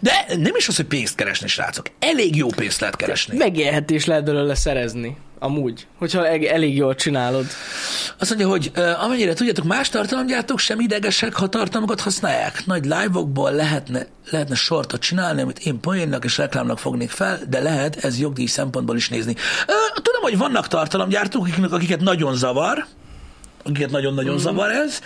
De nem is az, hogy pénzt keresni, srácok. Elég jó pénzt lehet keresni. Megélhetés lehet belőle szerezni. Amúgy. Hogyha eg- elég jól csinálod. Azt mondja, hogy ö, amennyire tudjátok, más tartalomgyártók sem idegesek, ha tartalmakat használják. Nagy live-okból lehetne, lehetne sortot csinálni, amit én poénnak és reklámnak fognék fel, de lehet ez jogdíj szempontból is nézni. Ö, tudom, hogy vannak tartalomgyártók, akiknek, akiket nagyon zavar, akiket nagyon-nagyon mm. zavar ez,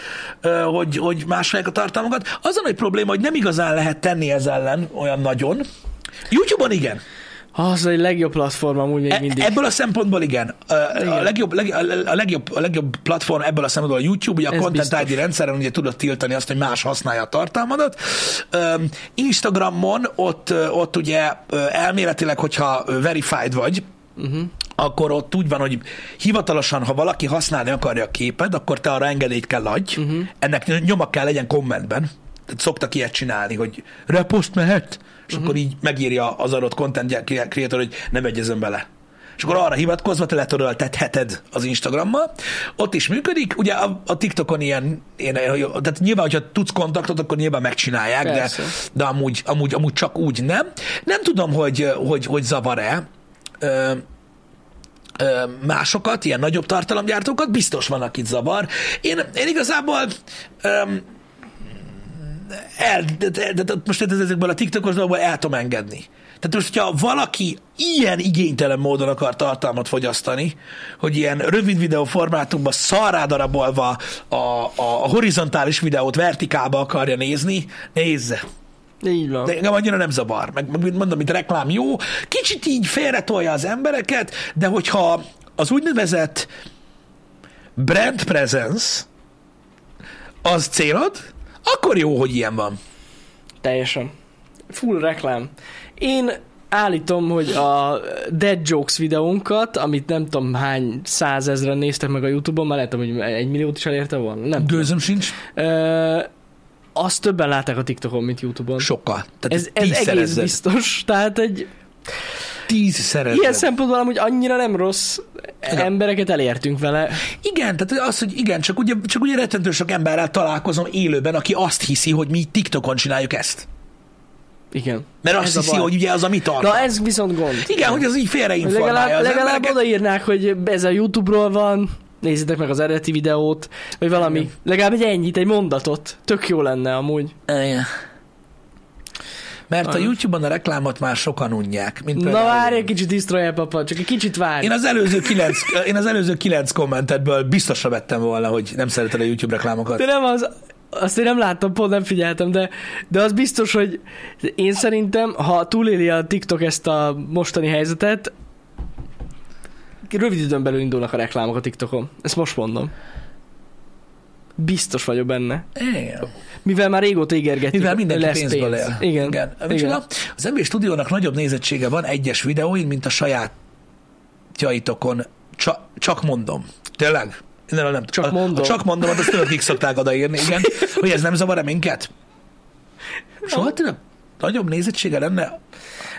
hogy, hogy másolják a tartalmakat. Az a nagy probléma, hogy nem igazán lehet tenni ez ellen olyan nagyon. YouTube-on igen. Az egy legjobb platform amúgy még E- mindig. Ebből a szempontból igen. A, a, legjobb, leg, a, legjobb, a legjobb platform ebből a szempontból a YouTube, ugye a Ez Content biztos. ID rendszeren ugye tudod tiltani azt, hogy más használja a tartalmadat. Instagramon ott, ott ugye elméletileg, hogyha verified vagy, uh-huh. akkor ott úgy van, hogy hivatalosan, ha valaki használni akarja a képed, akkor te arra engedélyt kell adj. Uh-huh. Ennek nyoma kell legyen kommentben szoktak ilyet csinálni, hogy repost mehet, és uh-huh. akkor így megírja az adott content creator, hogy nem egyezem bele. És akkor arra hivatkozva te letöröltetheted az Instagrammal. Ott is működik. Ugye a, a TikTokon ilyen, ilyen, tehát nyilván, hogyha tudsz kontaktot, akkor nyilván megcsinálják, de, de amúgy, amúgy, amúgy csak úgy nem. Nem tudom, hogy, hogy, hogy zavar-e másokat, ilyen nagyobb tartalomgyártókat, biztos van, akit zavar. Én, én igazából um, el, de, de, de, de most ezekből a TikTokos dolgokból el tudom engedni. Tehát most, hogyha valaki ilyen igénytelen módon akar tartalmat fogyasztani, hogy ilyen rövid videó formátumban szarrádarabolva a, a, a horizontális videót vertikálba akarja nézni, nézze. Így van. De engem annyira nem zavar. Meg, meg mondom, mint reklám jó. Kicsit így félretolja az embereket, de hogyha az úgynevezett brand presence az célod, akkor jó, hogy ilyen van. Teljesen. Full reklám. Én állítom, hogy a Dead Jokes videónkat, amit nem tudom hány százezren néztek meg a Youtube-on, már lehet, hogy egy milliót is elérte volna. Nem Gőzöm sincs. Ö, azt többen látták a TikTokon, mint Youtube-on. Sokkal. Tehát ez, ez egész biztos. Tehát egy... Tízszerezed. Ilyen szempontból amúgy annyira nem rossz igen. embereket elértünk vele. Igen, tehát az, hogy igen, csak ugye, csak ugye rettentő sok emberrel találkozom élőben, aki azt hiszi, hogy mi TikTokon csináljuk ezt. Igen. Mert azt hiszi, hogy ugye az a mi tartalom. Na ez viszont gond. Igen, hogy az így félreinformálja Legalább, az legalább embereket. odaírnák, hogy ez a Youtube-ról van, nézzétek meg az eredeti videót, vagy valami, Igen. legalább egy ennyit, egy mondatot. Tök jó lenne amúgy. Igen. Mert a YouTube-on a reklámot már sokan unják. Mint Na várj egy kicsit, Destroyer papa, csak egy kicsit várj. Én az előző kilenc, [laughs] én az előző kilenc kommentedből biztosra vettem volna, hogy nem szereted a YouTube reklámokat. De nem az, azt én nem láttam, pont nem figyeltem, de, de az biztos, hogy én szerintem, ha túléli a TikTok ezt a mostani helyzetet, rövid időn belül indulnak a reklámok a TikTokon. Ezt most mondom. Biztos vagyok benne. Igen. Mivel már régóta ígérgetjük, Mivel mindenki lesz pénzből pénz. él. Igen. Igen. Igen. Az MB stúdiónak nagyobb nézettsége van egyes videóin, mint a sajátjaitokon. Csak, csak mondom. Tényleg? Nem, nem. Csak a, mondom. A csak mondom, azt tudod, kik szokták odaírni, igen. [laughs] Hogy ez nem zavar-e minket? Soha tényleg nagyobb nézettsége lenne?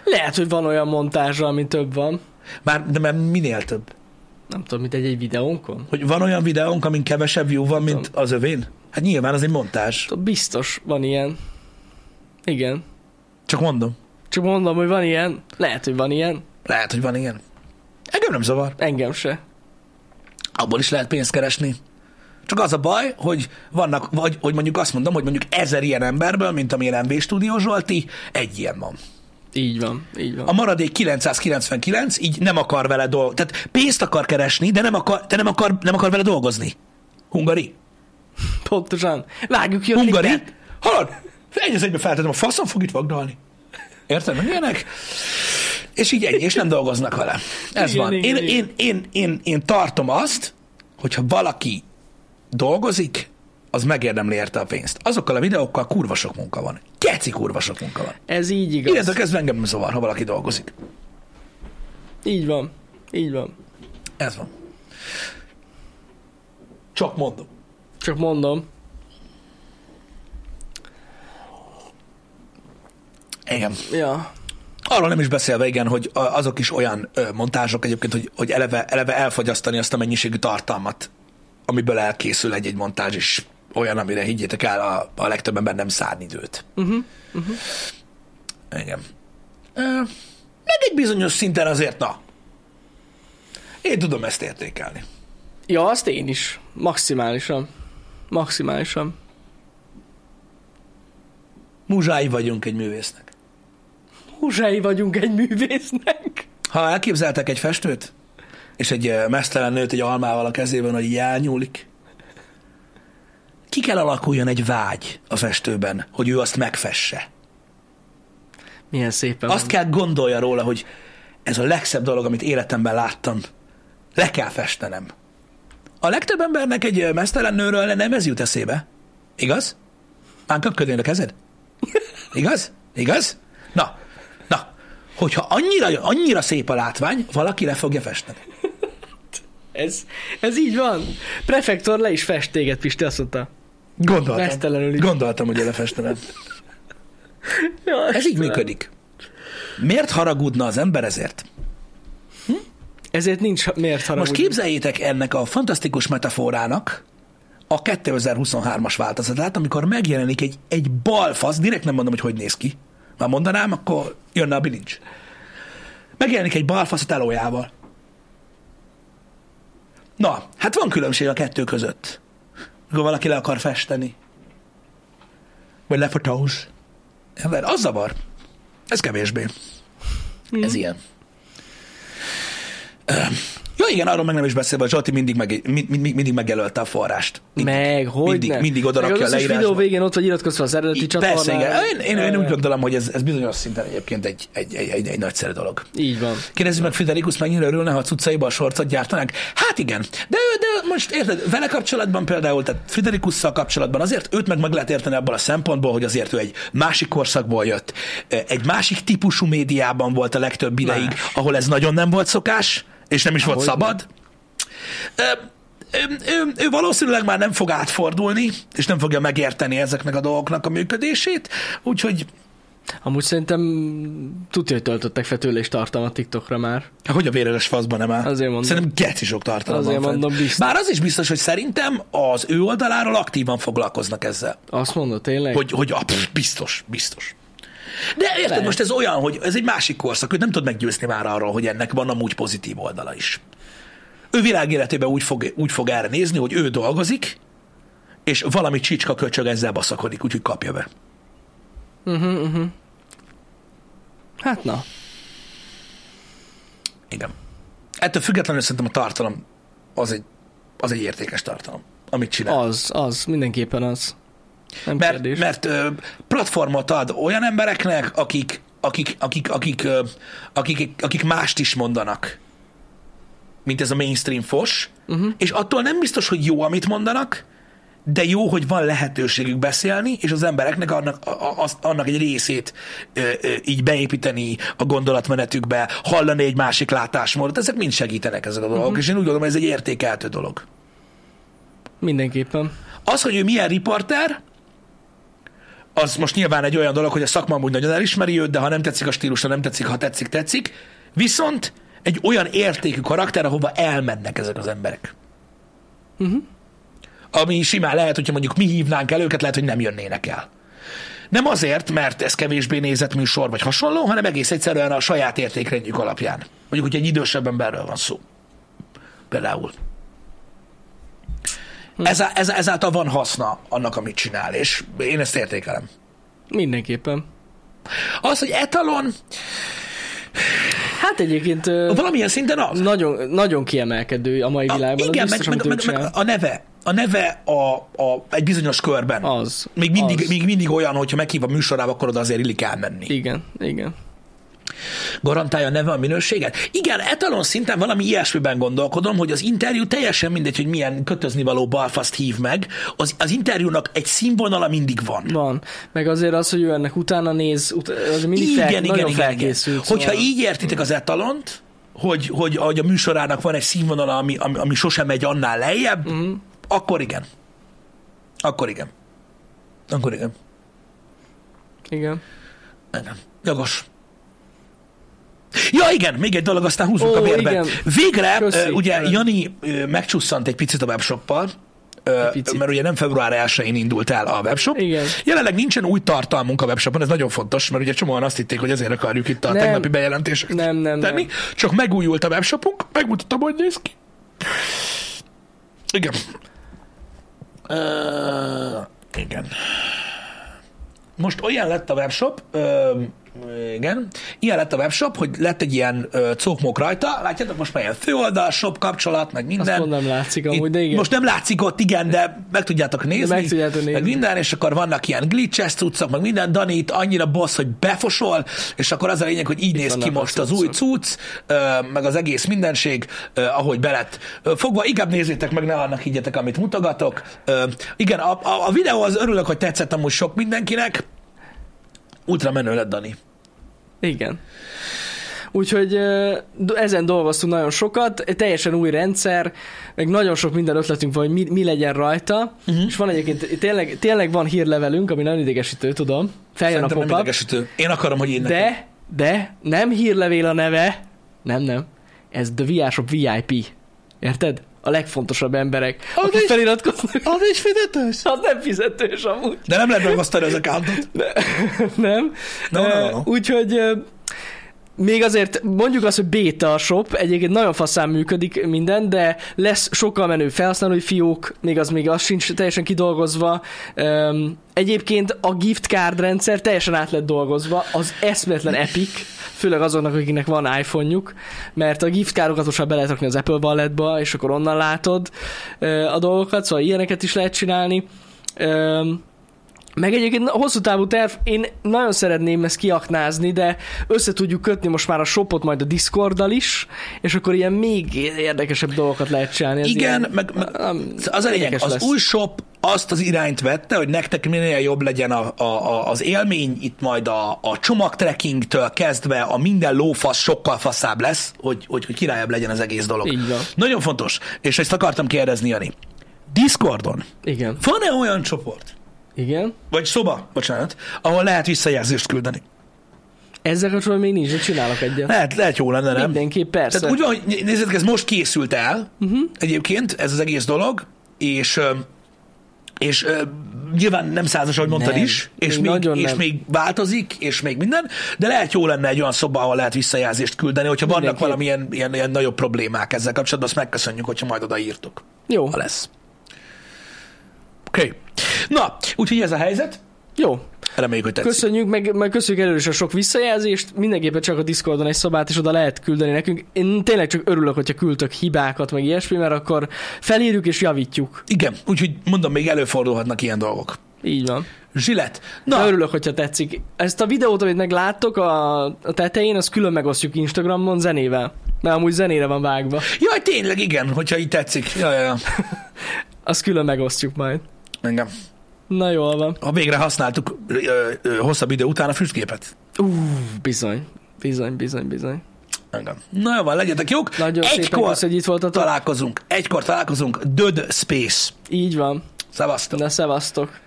Lehet, hogy van olyan montázsa, ami több van. Már, de már minél több? Nem tudom, mint egy-egy videónkon. Hogy van olyan videónk, amin kevesebb view van, mint az övén? Hát nyilván az egy montázs. Biztos van ilyen. Igen. Csak mondom. Csak mondom, hogy van ilyen. Lehet, hogy van ilyen. Lehet, hogy van ilyen. Engem nem zavar. Engem se. Abból is lehet pénzt keresni. Csak az a baj, hogy vannak, vagy hogy mondjuk azt mondom, hogy mondjuk ezer ilyen emberből, mint amilyen MV Studio Zsolti, egy ilyen van. Így van, így van. A maradék 999 így nem akar vele dolgozni. Tehát pénzt akar keresni, de nem akar, de nem akar, nem akar vele dolgozni. Hungari? Pontosan. Vágjuk ki a Hungari? Hallod? Egy az egybe feltettem, a faszom fog itt vagdalni. Érted? Meg ilyenek? És így ennyi, és nem dolgoznak vele. Ez Igen, van. igen, Én, igen. én, én, én, én tartom azt, hogyha valaki dolgozik, az megérdemli érte a pénzt. Azokkal a videókkal kurva sok munka van. Keci kurva sok munka van. Ez így igaz. Illetve kezdve engem zavar, ha valaki dolgozik. Így van. Így van. Ez van. Csak mondom. Csak mondom. Igen. Ja. Arról nem is beszélve, igen, hogy azok is olyan ö, montázsok egyébként, hogy, hogy eleve, eleve elfogyasztani azt a mennyiségű tartalmat, amiből elkészül egy-egy montázs, és olyan, amire higgyétek el, a, a legtöbb ember nem szán időt. Uh-huh. Igen. Ö, meg egy bizonyos szinten azért, na, én tudom ezt értékelni. Ja, azt én is. Maximálisan. Maximálisan. Muzsái vagyunk egy művésznek. Húzsai vagyunk egy művésznek. Ha elképzeltek egy festőt, és egy mesztelen nőt egy almával a kezében, hogy így elnyúlik, ki kell alakuljon egy vágy a festőben, hogy ő azt megfesse. Milyen szépen Azt kell gondolja róla, hogy ez a legszebb dolog, amit életemben láttam. Le kell festenem. A legtöbb embernek egy mesztelen nőről nem ez jut eszébe. Igaz? Már köpködnél a kezed? [laughs] Igaz? Igaz? Na, na, hogyha annyira, annyira szép a látvány, valaki le fogja festeni. Ez, ez így van. Prefektor le is fest téged, Pisti, azt mondta. Gondoltam. Gondoltam, hogy lefestenem. Ja, Ez így működik. Miért haragudna az ember ezért? Ezért nincs miért haragudni. Most képzeljétek ennek a fantasztikus metaforának a 2023-as változatát, amikor megjelenik egy, egy balfasz, direkt nem mondom, hogy hogy néz ki. Már mondanám, akkor jönne a bilincs. Megjelenik egy balfasz a telójával. Na, hát van különbség a kettő között. Amikor valaki le akar festeni. Vagy lefotóz. Ember, az zavar. Ez kevésbé. Ez ilyen. Ja igen, arról meg nem is beszélve, hogy Zsolti mindig, meg, mind, mind, mindig megjelölte a forrást. Mindig. Meg, hogy mindig, ne? mindig oda Meg rakja a leírásba. videó végén ott vagy iratkozva az eredeti Így, csatornára. Persze, igen. Én, én, én úgy gondolom, hogy ez, ez bizonyos szinten egyébként egy, egy, egy, egy, egy nagyszerű dolog. Így van. Kérdezzük meg Friderikus, mennyire örülne, ha a cuccaiba a sorcot gyártanák? Hát igen, de, de most érted, vele kapcsolatban például, tehát Friderikusszal kapcsolatban azért őt meg meg lehet érteni abban a szempontból, hogy azért ő egy másik korszakból jött, egy másik típusú médiában volt a legtöbb ideig, Más. ahol ez nagyon nem volt szokás, és nem is volt Ahogy szabad. Ö, ő, ő, ő valószínűleg már nem fog átfordulni, és nem fogja megérteni ezeknek a dolgoknak a működését, úgyhogy Amúgy szerintem tudja, hogy töltöttek fel tőle is tartalmat TikTokra már. Hogy a véreles faszban nem áll? Azért mondom. Szerintem geci sok tartalom Azért van mondom, biztos. Bár az is biztos, hogy szerintem az ő oldaláról aktívan foglalkoznak ezzel. Azt mondod, tényleg? Hogy, hogy ah, pff, biztos, biztos. De érted, Lehet. most ez olyan, hogy ez egy másik korszak, hogy nem tud meggyőzni már arról, hogy ennek van amúgy pozitív oldala is. Ő világéletében úgy fog, úgy fog erre nézni, hogy ő dolgozik, és valami csicska köcsög ezzel baszakodik, úgyhogy kapja be. Hát na. Igen. Ettől függetlenül szerintem a tartalom az egy, az egy értékes tartalom, amit csinál. Az, az, mindenképpen az. Nem Mert, kérdés. mert ö, platformot ad olyan embereknek, akik, akik, akik, akik, ö, akik, akik mást is mondanak, mint ez a mainstream fos, uh-huh. és attól nem biztos, hogy jó, amit mondanak, de jó, hogy van lehetőségük beszélni, és az embereknek annak, a- a- azt- annak egy részét ö, ö, így beépíteni a gondolatmenetükbe, hallani egy másik látásmódot, ezek mind segítenek ezek a dolgok, uh-huh. és én úgy gondolom, hogy ez egy értékeltő dolog. Mindenképpen. Az, hogy ő milyen riporter, az most nyilván egy olyan dolog, hogy a szakma amúgy nagyon elismeri őt, de ha nem tetszik a stílusa, nem tetszik, ha tetszik, tetszik. Viszont egy olyan értékű karakter, ahova elmennek ezek az emberek. Uh-huh. Ami simán lehet, hogyha mondjuk mi hívnánk el őket, lehet, hogy nem jönnének el. Nem azért, mert ez kevésbé nézett műsor vagy hasonló, hanem egész egyszerűen a saját értékrendjük alapján. Mondjuk, hogy egy idősebb emberről van szó. Például. Ez, ez, ezáltal van haszna annak, amit csinál, és én ezt értékelem. Mindenképpen. Az, hogy etalon, Hát egyébként valamilyen szinten az. nagyon, nagyon kiemelkedő a mai A, világban. igen, meg, biztos, meg, meg, meg a neve, a neve a, a, egy bizonyos körben. Az. Még mindig, az. még mindig olyan, hogyha meghív a műsorába, akkor oda azért illik elmenni. Igen, igen. Garantálja a neve a minőséget? Igen, etalon szinten valami ilyesmiben gondolkodom, hogy az interjú teljesen mindegy, hogy milyen kötözni való balfaszt hív meg, az, az interjúnak egy színvonala mindig van. Van. Meg azért az, hogy ő ennek utána néz, ut- az mindig fel, igen, igen, nagyon igen, igen. felkészült. Hogyha szóval- így értitek az etalont, hogy, hogy, hogy a műsorának van egy színvonala, ami, ami, ami sosem megy annál lejjebb, Mhm. akkor igen. Akkor igen. Akkor igen. Igen. Igen. Jogos. Ja, igen, még egy dolog, aztán húzzuk Ó, a vérbe. igen. Végre, Köszi. ugye. Jani megcsusszant egy picit a webshoppal, picit. mert ugye nem február 1-én indult el a webshop. Igen. Jelenleg nincsen új tartalmunk a webshopon, ez nagyon fontos, mert ugye csomóan azt hitték, hogy ezért akarjuk itt a Nem. tegnapi bejelentéseket Nem, nem, tenni. nem. Csak megújult a webshopunk, megmutatom, hogy néz ki. Igen. Uh, igen. Most olyan lett a webshop, ö, igen, ilyen lett a webshop, hogy lett egy ilyen ö, cokmok rajta, látjátok, most már ilyen főoldal, shop kapcsolat, meg minden. Azt mondom, látszik amúgy, Itt de igen. Most nem látszik ott, igen, de meg tudjátok nézni. meg tudjátok nézni. Meg minden, és akkor vannak ilyen glitches cuccok, meg minden. Dani itt annyira boss, hogy befosol, és akkor az a lényeg, hogy így néz ki most az új cucc, ö, meg az egész mindenség, ö, ahogy belett ö, fogva. Inkább nézzétek meg, ne annak higgyetek, amit mutogatok. Ö, igen, a, a, a videó az örülök, hogy tetszett amúgy sok mindenkinek. Ultra menő lett, Dani. Igen. Úgyhogy ezen dolgoztunk nagyon sokat, teljesen új rendszer, meg nagyon sok minden ötletünk van, hogy mi, mi legyen rajta, uh-huh. és van egyébként, tényleg, tényleg van hírlevelünk, ami nagyon idegesítő, tudom, feljön a Szerintem nem pop idegesítő. Én akarom, hogy én nekem. de, de nem hírlevél a neve, nem, nem, ez The VR Shop VIP, érted? A legfontosabb emberek, Az akik is- feliratkoznak. Az is fizetős? Az nem fizetős amúgy. De nem lehet megosztani az accountot. [laughs] nem? No, no, no. Úgyhogy még azért mondjuk azt, hogy beta a shop, egyébként nagyon faszán működik minden, de lesz sokkal menő felhasználói fiók, még az még az sincs teljesen kidolgozva. Üm, egyébként a gift card rendszer teljesen át lett dolgozva, az eszméletlen epic, főleg azoknak, akiknek van iPhone-juk, mert a gift cardokat most már be lehet rakni az Apple Walletba, és akkor onnan látod ö, a dolgokat, szóval ilyeneket is lehet csinálni. Üm, meg egyébként a hosszú távú terv, én nagyon szeretném ezt kiaknázni, de össze tudjuk kötni most már a shopot majd a Discorddal is, és akkor ilyen még érdekesebb dolgokat lehet csinálni. Ez Igen, ilyen, meg, meg um, az a lényeg, az lesz. új shop azt az irányt vette, hogy nektek minél jobb legyen a, a, a, az élmény, itt majd a, a csomagtrekkingtől kezdve a minden lófasz sokkal faszább lesz, hogy, hogy, hogy királyabb legyen az egész dolog. Így van. Nagyon fontos, és ezt akartam kérdezni, Jani. Discordon Igen. van-e olyan csoport, Igen. vagy szoba, bocsánat, ahol lehet visszajelzést küldeni? Ezzel kapcsolatban még nincs, de csinálok egyet. Lehet, lehet jó lenne, nem? Mindenképp, persze. Tehát úgy van, hogy nézzétek, ez most készült el uh-huh. egyébként, ez az egész dolog, és és nyilván nem százas, ahogy mondtad Nem, is, és még még, és nem. még változik, és még minden, de lehet jó lenne egy olyan szoba, ahol lehet visszajelzést küldeni, hogyha vannak Mindenképp. valamilyen ilyen, ilyen nagyobb problémák ezzel kapcsolatban, azt megköszönjük, hogyha majd odaírtok, Jó, ha lesz. Oké. Okay. Na, úgyhogy ez a helyzet. jó. Reméljük, hogy tetszik. Köszönjük, meg, meg köszönjük előre is a sok visszajelzést. Mindenképpen csak a Discordon egy szobát, és oda lehet küldeni nekünk. Én tényleg csak örülök, hogyha küldtök hibákat, meg ilyesmi, mert akkor felírjuk és javítjuk. Igen, úgyhogy mondom, még előfordulhatnak ilyen dolgok. Így van. Zsilet. Na. Na, Örülök, hogyha tetszik. Ezt a videót, amit megláttok a, a tetején, azt külön megosztjuk Instagramon zenével. Mert amúgy zenére van vágva. jaj, tényleg, igen, hogyha így tetszik. Jaj, jaj. [laughs] Azt külön megosztjuk majd. Engem. Na jól van. Ha végre használtuk ö, ö, hosszabb idő után a füstgépet. Ú, bizony. Bizony, bizony, bizony. Engem. Na jó van, legyetek jók. Nagyon szépen Egykor köszönjük, hogy itt voltatok. találkozunk. Egykor találkozunk. Död Space. Így van. Szevasztok. De szevasztok.